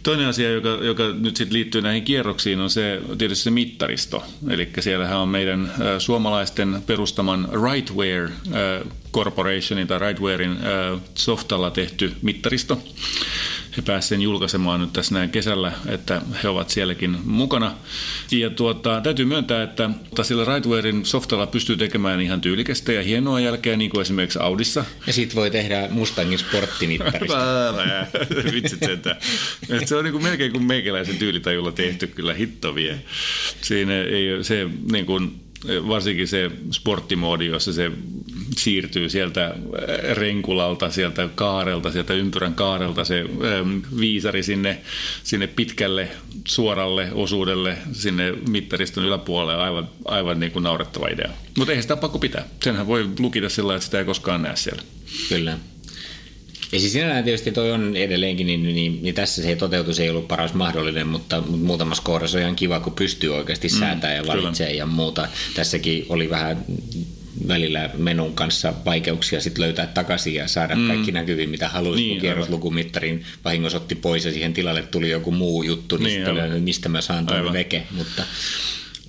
Toinen asia, joka, joka nyt sitten liittyy näihin kierroksiin, on se tietysti se mittaristo. Eli siellähän on meidän äh, suomalaisten perustaman Rightware äh, Corporationin tai Rightwarein äh, softalla tehty mittaristo he pääsivät julkaisemaan nyt tässä näin kesällä, että he ovat sielläkin mukana. Ja tuota, täytyy myöntää, että sillä Rightwarein softalla pystyy tekemään ihan tyylikästä ja hienoa jälkeä, niin kuin esimerkiksi Audissa. Ja sitten voi tehdä Mustangin sporttimittarista. Vitsit sentään. Se on niin kuin melkein kuin meikäläisen tyylitajulla tehty kyllä hitto vie. Siinä ei se niin kuin, varsinkin se sporttimoodi, jossa se siirtyy sieltä renkulalta, sieltä kaarelta, sieltä ympyrän kaarelta se viisari sinne, sinne pitkälle suoralle osuudelle sinne mittariston yläpuolelle. Aivan, aivan niin kuin naurettava idea. Mutta eihän sitä pakko pitää. Senhän voi lukita sillä että sitä ei koskaan näe siellä. Kyllä. Ja siis sinällään tietysti toi on edelleenkin, niin, niin, niin tässä se toteutus ei ollut paras mahdollinen, mutta, muutamassa kohdassa on ihan kiva, kun pystyy oikeasti mm, säätämään ja valitsemaan ja muuta. Tässäkin oli vähän välillä menun kanssa vaikeuksia sit löytää takaisin ja saada mm. kaikki näkyviin, mitä haluaisi, niin, kun kierroslukumittarin vahingossa otti pois ja siihen tilalle tuli joku muu juttu, niin, niin oli, mistä mä saan tuon veke. Mutta,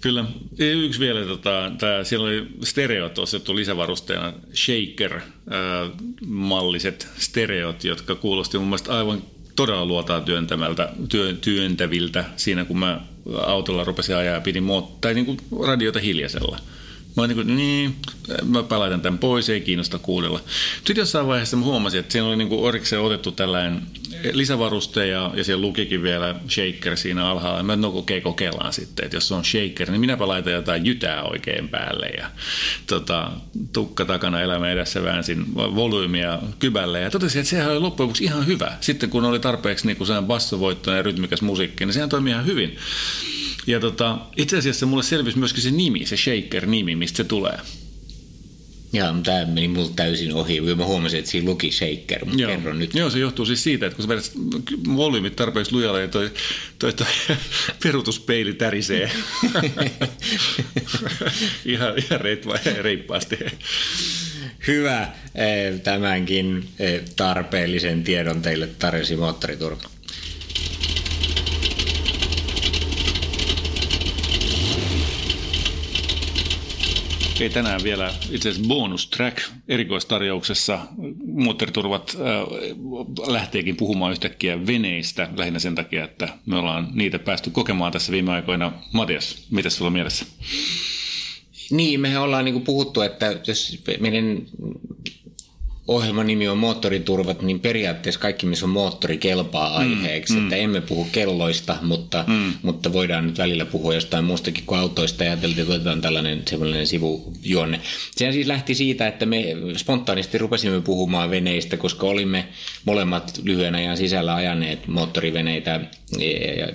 Kyllä. Yksi vielä, tota, tää, siellä oli stereot ostettu lisävarusteena, shaker-malliset stereot, jotka kuulosti mun mielestä aivan todella luotaa työntämältä, työ, työntäviltä siinä, kun mä autolla rupesin ajaa ja pidin moot- tai niin kuin radiota hiljaisella. Mä, niin, kuin, niin, mä palaitan tämän pois, ei kiinnosta kuudella. Sitten jossain vaiheessa mä huomasin, että siinä oli niin orikseen otettu tällainen lisävaruste ja, ja siellä lukikin vielä shaker siinä alhaalla. Mä no okei, okay, kokeillaan sitten, että jos on shaker, niin minäpä laitan jotain jytää oikein päälle ja tota, tukka takana elämä edessä väänsin volyymia kybälle ja totesin, että sehän oli loppujen lopuksi ihan hyvä. Sitten kun oli tarpeeksi niin kuin bassovoittoinen ja rytmikäs musiikki, niin sehän toimii ihan hyvin. Ja tota, itse asiassa mulle selvisi myöskin se nimi, se Shaker-nimi, mistä se tulee. Joo, mutta tämä meni mulle täysin ohi. Mä huomasin, että siinä luki Shaker, mutta Joo. kerron nyt. Joo, se johtuu siis siitä, että kun sä vedät volyymit tarpeeksi lujalle ja toi, toi, toi perutuspeili tärisee ihan, ihan reippaasti. Hyvä. Eh, tämänkin eh, tarpeellisen tiedon teille tarjosi moottoriturva. Ei tänään vielä itse asiassa bonus track erikoistarjouksessa. Moottoriturvat äh, lähteekin puhumaan yhtäkkiä veneistä lähinnä sen takia, että me ollaan niitä päästy kokemaan tässä viime aikoina. Matias, mitä sulla on mielessä? Niin, mehän ollaan niin puhuttu, että jos meidän ohjelman nimi on Moottoriturvat, niin periaatteessa kaikki, missä on moottori, kelpaa aiheeksi. Mm, että emme puhu kelloista, mutta, mm. mutta voidaan nyt välillä puhua jostain muustakin kuin autoista. Ja ajateltiin, että otetaan tällainen semmoinen sivujuonne. Sehän siis lähti siitä, että me spontaanisti rupesimme puhumaan veneistä, koska olimme molemmat lyhyen ajan sisällä ajaneet moottoriveneitä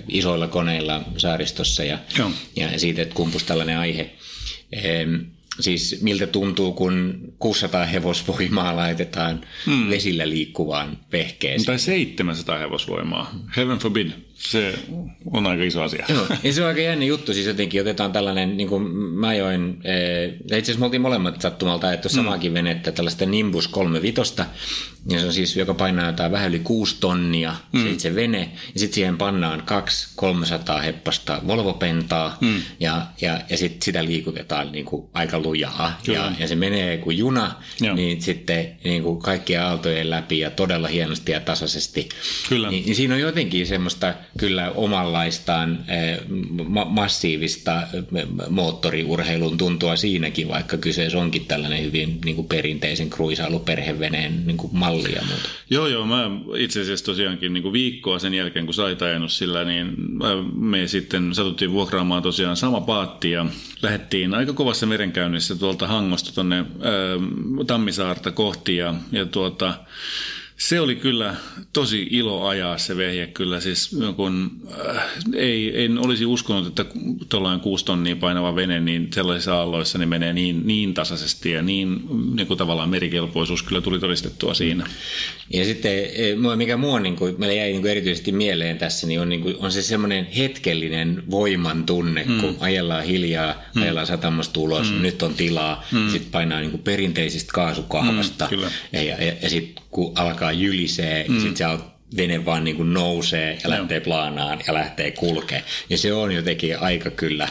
isoilla koneilla saaristossa ja, ja siitä, että kumpus tällainen aihe. Siis miltä tuntuu, kun 600 hevosvoimaa laitetaan hmm. vesillä liikkuvaan vehkeeseen. Tai 700 hevosvoimaa. Heaven forbid. Se on aika iso asia. Joo, ja se on aika jännä juttu. Siis jotenkin otetaan tällainen, niin kuin mä ajoin, itse asiassa me oltiin molemmat sattumalta että mm. samaakin venettä, tällaista Nimbus 35, ja se on siis, joka painaa jotain vähän yli 6 tonnia, mm. se itse vene, ja sitten siihen pannaan kaksi 300 heppasta Volvo-pentaa, mm. ja, ja, ja sitten sitä liikutetaan niin kuin aika lujaa, ja, ja se menee kuin juna, Joo. niin sitten niin kuin kaikkien aaltojen läpi, ja todella hienosti ja tasaisesti. Kyllä. Niin, niin siinä on jotenkin semmoista kyllä omanlaistaan ma- massiivista moottoriurheilun tuntua siinäkin, vaikka kyseessä onkin tällainen hyvin niin kuin perinteisen kruisailuperheveneen niin kuin malli ja muuta. Joo, joo. Mä itse asiassa tosiaankin niin kuin viikkoa sen jälkeen, kun sait ajanut sillä, niin me sitten satuttiin vuokraamaan tosiaan sama paatti ja lähdettiin aika kovassa merenkäynnissä tuolta Hangosta tuonne Tammisaarta kohti ja, ja tuota, se oli kyllä tosi ilo ajaa se vehje kyllä. Siis kun, äh, ei, en olisi uskonut, että tuollainen kuusi tonnia painava vene niin sellaisissa aalloissa niin menee niin, niin tasaisesti ja niin, niin kuin tavallaan merikelpoisuus kyllä tuli todistettua siinä. Ja sitten e, mikä mua niin kuin, meille jäi niin kuin erityisesti mieleen tässä, niin on, niin kuin, on se semmoinen hetkellinen voiman tunne, mm. kun ajellaan hiljaa, mm. ajellaan satamasta ulos, mm. nyt on tilaa, mm. sitten painaa niin kuin perinteisistä kaasukahvasta mm, ja, ja, ja, ja sitten kun alkaa jylisee, mm. sitten se vene vaan niin kuin nousee ja lähtee no. plaanaan ja lähtee kulkee. Ja se on jotenkin aika kyllä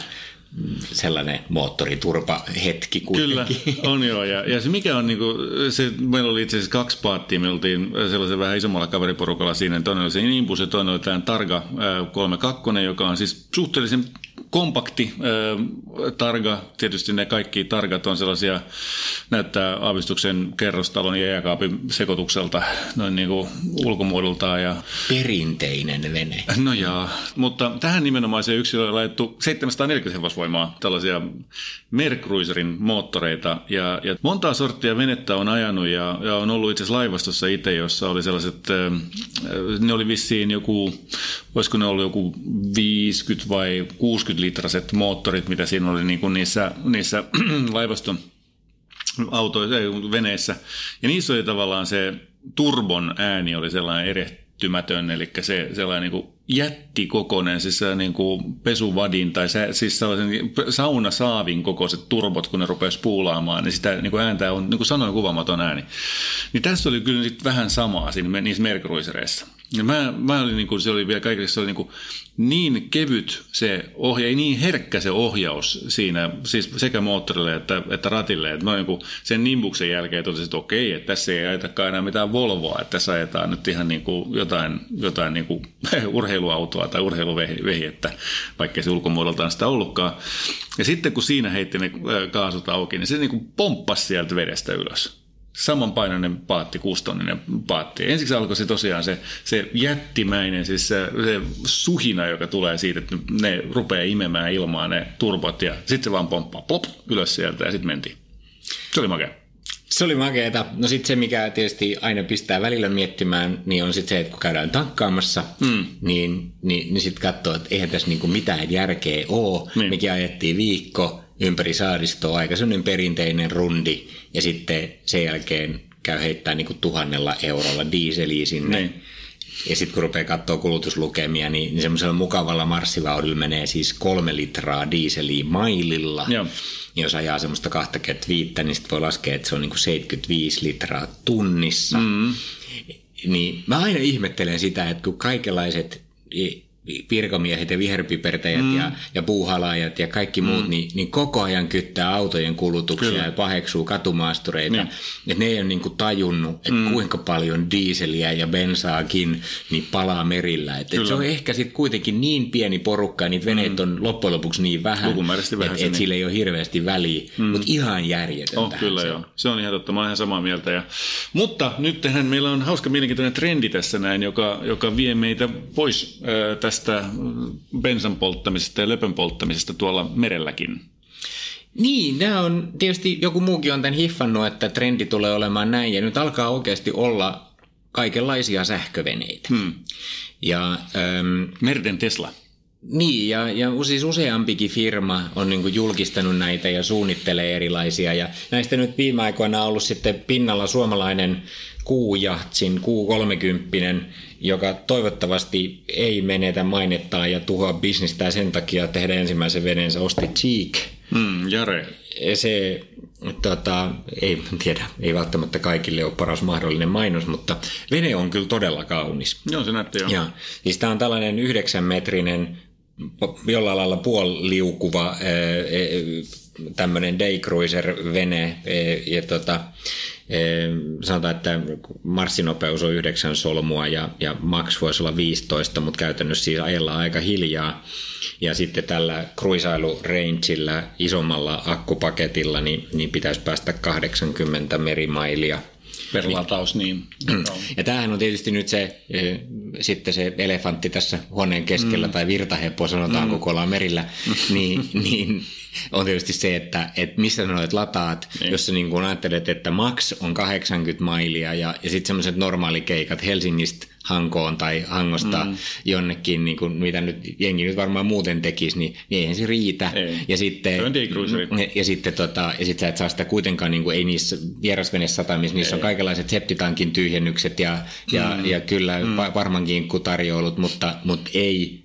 sellainen moottoriturpa hetki kuitenkin. Kyllä, on joo. Ja, ja se mikä on, niin kuin, se, meillä oli itse asiassa kaksi paattia, me oltiin sellaisen vähän isommalla kaveriporukalla siinä. Toinen oli se Nimbus ja toinen oli tämä Targa 32, joka on siis suhteellisen kompakti äh, targa. Tietysti ne kaikki targat on sellaisia, näyttää aavistuksen kerrostalon ja jääkaapin sekoitukselta noin niin kuin ulkomuodoltaan. Ja... Perinteinen vene. No jaa, mutta tähän nimenomaiseen yksilöön on laitettu 740 hevosvoimaa, tällaisia Mercruiserin moottoreita. Ja, ja montaa sorttia venettä on ajanut ja, ja on ollut itse asiassa laivastossa itse, jossa oli sellaiset, äh, ne oli vissiin joku, voisiko ne ollut joku 50 vai 60 litraset moottorit, mitä siinä oli niin kuin niissä, niissä laivaston autoissa, veneissä. Ja niissä oli tavallaan se turbon ääni oli sellainen erehtymätön, eli se sellainen niin kuin jättikokoinen, siis se niin kuin pesuvadin tai se, siis sellaisen saunasaavin kokoiset turbot, kun ne rupesi puulaamaan, niin sitä niin kuin ääntä on niin kuin sanoin kuvaamaton ääni. Niin tässä oli kyllä sit vähän samaa siinä, niissä merkruisereissa. Ja mä, mä olin, niin kuin, se oli vielä kaikille, se oli niin, kuin, niin kevyt se ohja, ei niin herkkä se ohjaus siinä, siis sekä moottorille että, että ratille. Että niin kuin, sen nimbuksen jälkeen totesin, että okei, että tässä ei ajetakaan enää mitään Volvoa, että tässä ajetaan nyt ihan niin kuin jotain, jotain niin kuin urheiluautoa tai urheiluvehjettä, vaikka se ulkomuodoltaan sitä ollutkaan. Ja sitten kun siinä heitti ne kaasut auki, niin se niin kuin pomppasi sieltä vedestä ylös samanpainoinen paatti, kuustonninen paatti. Ensiksi alkoi se tosiaan se, se jättimäinen, siis se, se suhina, joka tulee siitä, että ne rupeaa imemään ilmaa ne turbot ja sitten se vaan pomppaa plop ylös sieltä ja sitten mentiin. Se oli makea. Se oli makeeta. No sitten se, mikä tietysti aina pistää välillä miettimään, niin on sitten se, että kun käydään tankkaamassa, mm. niin, niin, niin sitten katsoo, että eihän tässä niinku mitään järkeä ole. Niin. Mekin ajettiin viikko, ympäri saaristoa, aika sellainen perinteinen rundi, ja sitten sen jälkeen käy heittää niin kuin tuhannella eurolla diiseliä sinne. Niin. Ja sitten kun rupeaa katsoa kulutuslukemia, niin, niin semmoisella mukavalla marssivauhdilla menee siis kolme litraa diiseliä maililla. Joo. Jos ajaa semmoista 25, niin sitten voi laskea, että se on niin kuin 75 litraa tunnissa. Mm. Niin mä aina ihmettelen sitä, että kun kaikenlaiset virkamiehet ja viherpipertäjät mm. ja, ja puuhalaajat ja kaikki mm. muut, niin, niin koko ajan kyttää autojen kulutuksia Kyllä. ja paheksuu katumaastureita. Niin. Että ne ei ole niinku tajunnut, että mm. kuinka paljon diiseliä ja bensaakin niin palaa merillä. Että et se on ehkä sitten kuitenkin niin pieni porukka ja niitä veneitä mm. on loppujen lopuksi niin vähän, että et niin. sillä ei ole hirveästi väliä. Mm. Mutta ihan järjetöntä. Oh, kyllä se joo. On. Se on ihan totta. Mä olen ihan samaa mieltä. Ja... Mutta nyt meillä on hauska mielenkiintoinen trendi tässä näin, joka, joka vie meitä pois äh, tästä tästä bensan polttamisesta ja löpön polttamisesta tuolla merelläkin. Niin, nämä on tietysti, joku muukin on tämän hiffannut, että trendi tulee olemaan näin, ja nyt alkaa oikeasti olla kaikenlaisia sähköveneitä. Hmm. Ja, ähm, Merden Tesla. Niin, ja, ja siis useampikin firma on niin julkistanut näitä ja suunnittelee erilaisia. Ja näistä nyt viime aikoina on ollut sitten pinnalla suomalainen Kuujahtsin Q30, joka toivottavasti ei menetä mainettaa ja tuhoa bisnistä ja sen takia tehdä ensimmäisen veneensä osti Cheek. Mm, Jare. Se, tota, ei tiedä, ei välttämättä kaikille ole paras mahdollinen mainos, mutta vene on kyllä todella kaunis. Joo, se näytti jo. Ja, siis tämä on tällainen yhdeksän metrinen jollain lailla puoliukuva tämmöinen daycruiser-vene ja tota, sanotaan, että marssinopeus on 9 solmua ja, ja max voisi olla 15, mutta käytännössä siis ajellaan aika hiljaa. Ja sitten tällä cruisailu-rangeillä, isommalla akkupaketilla, niin, niin pitäisi päästä 80 merimailia – per lataus, niin. Ja tämähän on tietysti nyt se, e, sitten se elefantti tässä huoneen keskellä, mm. tai virtaheppo sanotaan, mm. kun ollaan merillä, niin, niin on tietysti se, että, että missä noit lataat, niin. jos sä niin kuin ajattelet, että max on 80 mailia ja, ja sitten semmoiset normaalikeikat Helsingistä Hankoon tai Hangosta mm. jonnekin, niin kuin, mitä nyt jengi nyt varmaan muuten tekisi, niin, niin eihän se riitä. Ei. Ja sitten, ja sitten, tota, ja sitten sä et saa sitä kuitenkaan, niin kuin, ei niissä vierasvenesatamissa, niissä ei. on kaikenlaiset septitankin tyhjennykset ja, ja, mm. ja kyllä mm. varmaankin kutarjoulut, mutta, mutta ei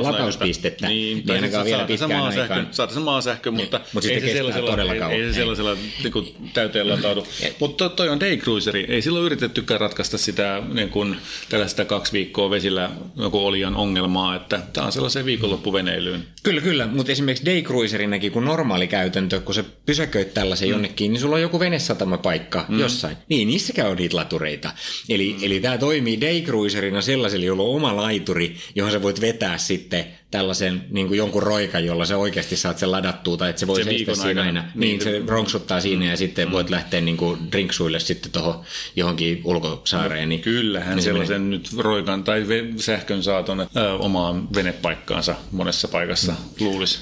latauspistettä, niin, niin ainakaan vielä pitkään aikaan. Saata se maasähkö, mutta, niin, mutta ei, se sellaisella, todella ei, ei se sellaisella niin kuin, täyteen lataudu. mutta toi on daycruiseri. Ei silloin yritettykään ratkaista sitä niin kuin, tällaista kaksi viikkoa vesillä joku olian ongelmaa, että tämä on sellaisen viikonloppuveneilyyn. Kyllä, kyllä, mutta esimerkiksi daycruiserinäkin, kun normaali käytäntö, kun sä pysäköit tällaisen mm. jonnekin, niin sulla on joku venesatamapaikka mm. jossain. Niin, niissäkään on niitä latureita. Eli, mm. eli tämä toimii daycruiserina sellaisella, jolla on oma laituri, johon sä voit vetää sitten tällaisen niin kuin jonkun roikan, jolla se oikeasti saat sen ladattua, tai että se voi se seistä siinä aina. Niin, niin, se ronksuttaa siinä ja sitten mm. voit lähteä niin kuin drinksuille sitten tuohon johonkin ulkosaareen. Niin, Kyllähän niin sellaisen menee. nyt roikan tai sähkön saa tuonne omaan venepaikkaansa monessa paikassa, mm. luulisi.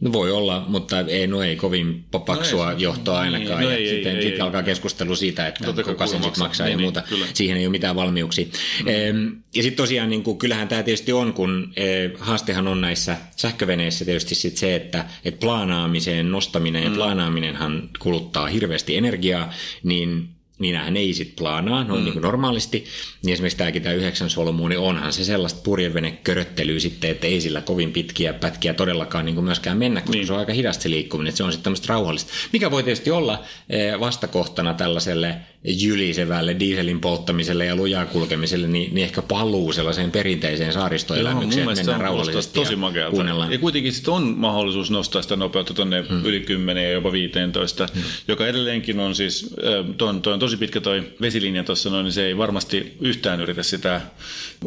No voi olla, mutta ei, no ei kovin paksua no johtoa ainakaan. Niin, no ei, ja ei, sitten ei, ei, alkaa keskustelu siitä, että Totta kuka sen sitten maksaa niin, ja niin, muuta. Kyllä. Siihen ei ole mitään valmiuksia. Mm. ja sitten tosiaan, niin kuin, kyllähän tämä tietysti on, kun e, haastehan on näissä sähköveneissä tietysti sit se, että et plaanaamiseen nostaminen mm. ja plaanaaminenhan kuluttaa hirveästi energiaa, niin minähän ei sit planaa noin mm. niin kuin normaalisti, niin esimerkiksi tämäkin tämä yhdeksän solmu, niin onhan se sellaista purjevene-köröttelyä sitten, että ei sillä kovin pitkiä pätkiä todellakaan niin kuin myöskään mennä, koska niin. se on aika hidasta se liikkuminen, että se on sitten tämmöistä rauhallista. Mikä voi tietysti olla eh, vastakohtana tällaiselle jylisevälle dieselin polttamiselle ja lujaa kulkemiselle, niin, niin ehkä paluu sellaiseen perinteiseen saaristoelämykseen, että mennään rauhallisesti tosi ja kuunnellaan. Ja kuitenkin sitten on mahdollisuus nostaa sitä nopeutta tuonne hmm. yli 10 ja jopa 15, hmm. joka edelleenkin on siis, toi, toi on tosi pitkä toi vesilinja tuossa noin, niin se ei varmasti yhtään yritä sitä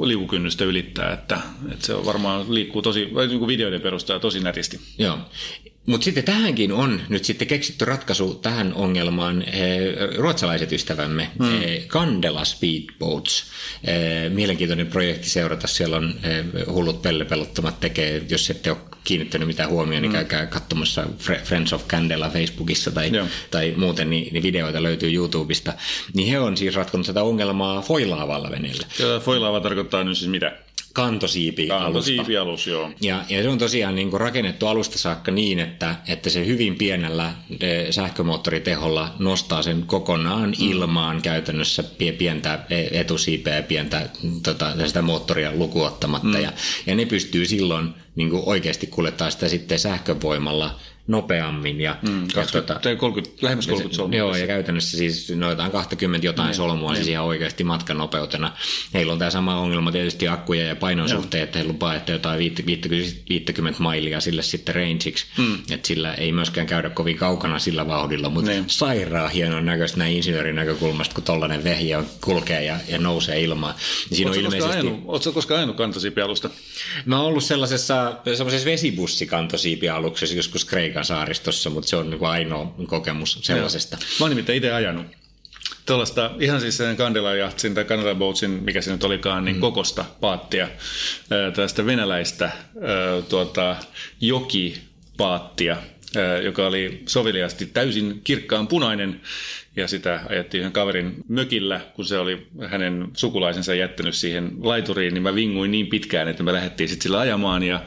liukukynnystä ylittää, että, että se on varmaan liikkuu tosi, niin kuin videoiden perusteella tosi nätisti. Joo. Mutta sitten tähänkin on nyt sitten keksitty ratkaisu tähän ongelmaan. Ruotsalaiset ystävämme, mm. Kandela Speedboats, mielenkiintoinen projekti seurata. Siellä on hullut pellepelottomat tekee, jos ette ole kiinnittänyt mitään huomioon, niin mm. käykää katsomassa Friends of Candela Facebookissa tai, tai muuten, niin, niin videoita löytyy YouTubesta. Niin he on siis ratkonut tätä ongelmaa foilaavalla veneellä. Foilaava tarkoittaa nyt siis mitä? Kantosiipialusta. alus, joo. Ja, ja se on tosiaan niin kuin rakennettu alusta saakka niin, että, että se hyvin pienellä eh, sähkömoottoriteholla nostaa sen kokonaan mm. ilmaan käytännössä pientä e, etusiipeä ja pientä tota, sitä moottoria lukuottamatta. Mm. Ja, ja ne pystyy silloin niin kuin oikeasti kuljettaa sitä sitten sähkövoimalla nopeammin. Ja, mm, 20, ja, tuota, 30, lähemmäs 30 solmua. Joo, ja käytännössä siis noin 20 jotain ne, solmua, ne. siis ihan oikeasti matkanopeutena. Heillä on tämä sama ongelma tietysti akkuja ja painon suhteen, että he lupaa, että jotain 50, 50 mailia sille sitten rangeiksi, mm. että sillä ei myöskään käydä kovin kaukana sillä vauhdilla, mutta ne. sairaan hienon näköistä näin insinöörin näkökulmasta, kun tollainen vehje on, kulkee ja, ja nousee ilmaan. Niin siinä Oletko on ilmeisesti... Ajanut, oletko koskaan ajanut kantosiipialusta? Mä oon ollut sellaisessa, sellaisessa vesibussikantosiipialuksessa joskus Kreikan Afrikan saaristossa, mutta se on niin ainoa kokemus sellaisesta. Joo. Mä oon nimittäin itse ajanut tuollaista ihan siis sen Candela Yachtsin tai Candela Boatsin, mikä se nyt olikaan, niin mm. kokosta paattia, tästä venäläistä tuota, jokipaattia, joka oli soveliasti täysin kirkkaan punainen ja sitä ajettiin yhden kaverin mökillä, kun se oli hänen sukulaisensa jättänyt siihen laituriin, niin mä vinguin niin pitkään, että me lähdettiin sitten sillä ajamaan. Ja,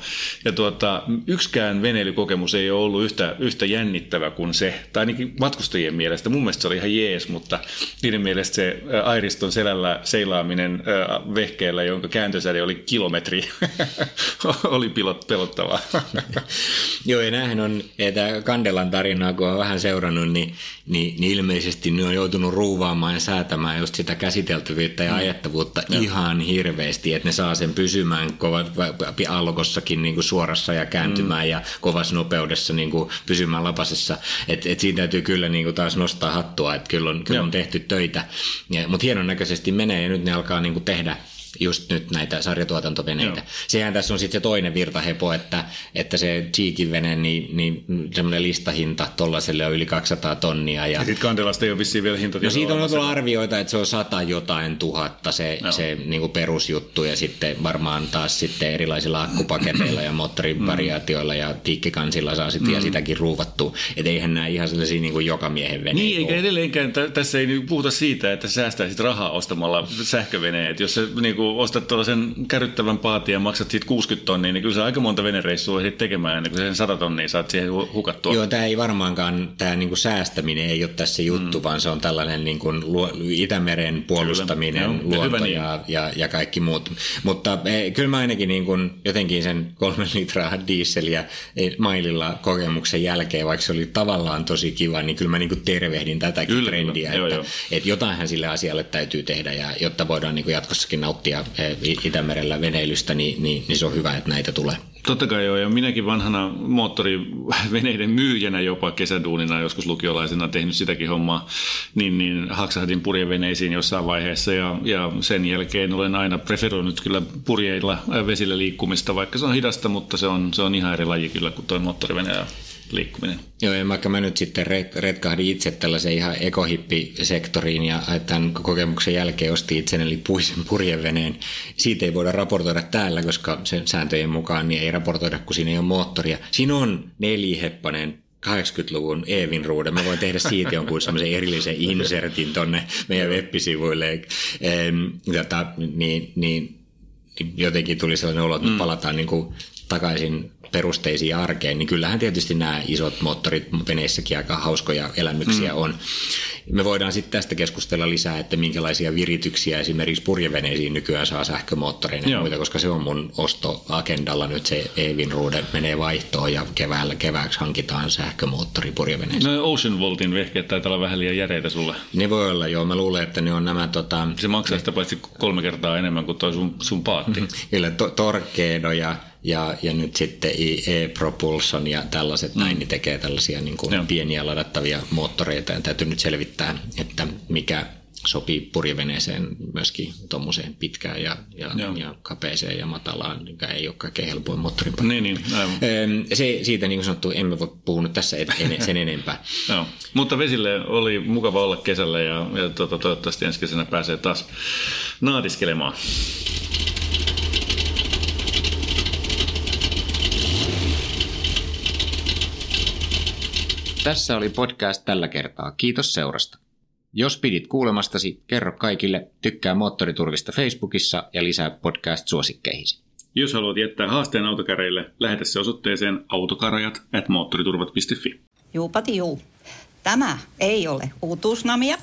ja tuota, yksikään veneilykokemus ei ole ollut yhtä, yhtä jännittävä kuin se, tai ainakin matkustajien mielestä. Mun mielestä se oli ihan jees, mutta niiden mielestä se Airiston selällä seilaaminen vehkeellä, jonka kääntösäde oli kilometri, oli pilot, pelottavaa. Joo, ja nämähän on, että Kandelan tarinaa, kun on vähän seurannut, niin, niin, niin ilmeisesti ilmeisesti ne on joutunut ruuvaamaan ja säätämään just sitä käsiteltävyyttä ja mm. ajettavuutta mm. ihan hirveästi, että ne saa sen pysymään kova, allokossakin niin kuin suorassa ja kääntymään mm. ja kovassa nopeudessa niin kuin pysymään lapasessa. Että et siinä täytyy kyllä niin kuin taas nostaa hattua, että kyllä on, kyllä on tehty töitä. Mutta hienon näköisesti menee ja nyt ne alkaa niin kuin tehdä just nyt näitä sarjatuotantoveneitä. Joo. Sehän tässä on sitten se toinen virtahepo, että, että se Cheekin vene, niin, niin semmoinen listahinta tuollaiselle on yli 200 tonnia. Ja, ja sitten Kandelasta ei ole vissiin vielä hinta. No siitä on ollut arvioita, että se on sata jotain tuhatta se, se niin kuin perusjuttu ja sitten varmaan taas sitten erilaisilla akkupaketeilla ja moottorivariaatioilla ja tiikkikansilla saa sitten mm. ja sitäkin ruuvattua. Että eihän nämä ihan sellaisia niin kuin joka miehen veneitä Niin, eikä edelleenkään, tässä ei puhuta siitä, että säästäisit rahaa ostamalla sähköveneet. Jos se niin kuin ostat tuollaisen kärryttävän paatin ja maksat siitä 60 tonnia, niin kyllä se aika monta venereissua ehdit tekemään ennen kuin sen 100 tonnia saat siihen hukattua. Joo, tämä ei varmaankaan, tämä niinku säästäminen ei ole tässä juttu, mm. vaan se on tällainen niinku Itämeren puolustaminen, kyllä. luonto ja, ja, ja, ja kaikki muut. Mutta e, kyllä mä ainakin niinku jotenkin sen kolmen litraa dieseliä e, maililla kokemuksen jälkeen, vaikka se oli tavallaan tosi kiva, niin kyllä mä niinku tervehdin tätäkin kyllä, trendiä, kyllä. että, joo, joo. että jotainhan sille asialle täytyy tehdä, ja jotta voidaan niinku jatkossakin nauttia nauttia eh, Itämerellä veneilystä, niin, niin, niin se on hyvä, että näitä tulee. Totta kai joo, ja minäkin vanhana moottoriveneiden myyjänä jopa kesäduunina, joskus lukiolaisena tehnyt sitäkin hommaa, niin, niin haksahdin purjeveneisiin jossain vaiheessa, ja, ja sen jälkeen olen aina preferoinut kyllä purjeilla vesillä liikkumista, vaikka se on hidasta, mutta se on, se on ihan eri laji kyllä kuin tuo moottorivene liikkuminen. Joo, ja vaikka mä nyt sitten retkahdin itse tällaisen ihan ekohippisektoriin ja tämän kokemuksen jälkeen ostin itselleni puisen purjeveneen. Siitä ei voida raportoida täällä, koska sen sääntöjen mukaan niin ei raportoida, kun siinä ei ole moottoria. Siinä on neliheppanen 80-luvun Eevin ruude. Mä voin tehdä siitä jonkun semmoisen erillisen insertin tonne meidän web-sivuille. Ehm, tota, niin, niin, niin jotenkin tuli sellainen olo, että mm. palataan niin kuin takaisin perusteisiin arkeen, niin kyllähän tietysti nämä isot moottorit veneissäkin aika hauskoja elämyksiä mm. on. Me voidaan sitten tästä keskustella lisää, että minkälaisia virityksiä esimerkiksi purjeveneisiin nykyään saa sähkömoottoreina ja muita, koska se on mun ostoagendalla nyt se Evinruude menee vaihtoon ja keväällä kevääksi hankitaan sähkömoottori purjeveneisiin. No Ocean Voltin vehkeet taitaa olla vähän liian järeitä sulle. Ne voi olla, joo. Mä luulen, että ne on nämä... Tota, se maksaa sitä paitsi kolme kertaa enemmän kuin toi sun, sun paatti. Kyllä, to, Torquedo ja ja, nyt sitten e-propulsion ja tällaiset mm. näin, niin tekee tällaisia niin kuin pieniä ladattavia moottoreita. Ja täytyy nyt selvittää, että mikä sopii purjeveneeseen myöskin tuommoiseen pitkään ja, ja, ja kapeeseen ja matalaan, mikä ei ole kaikkein helpoin moottorin Niin, niin, aivan. Se, siitä niin kuin sanottu, emme voi puhua nyt tässä sen enempää. Joo. Mutta vesille oli mukava olla kesällä ja, ja tuota, toivottavasti ensi kesänä pääsee taas naatiskelemaan. Tässä oli podcast tällä kertaa. Kiitos seurasta. Jos pidit kuulemastasi, kerro kaikille, tykkää Moottoriturvista Facebookissa ja lisää podcast-suosikkeihisi. Jos haluat jättää haasteen autokäreille, lähetä se osoitteeseen autokarajat at moottoriturvat.fi. Juupati juu. Tämä ei ole uutuusnamia.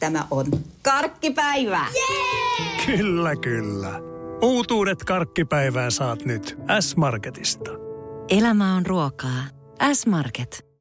Tämä on karkkipäivää. Yeah! Kyllä, kyllä. Uutuudet karkkipäivään saat nyt S-Marketista. Elämä on ruokaa. S-Market.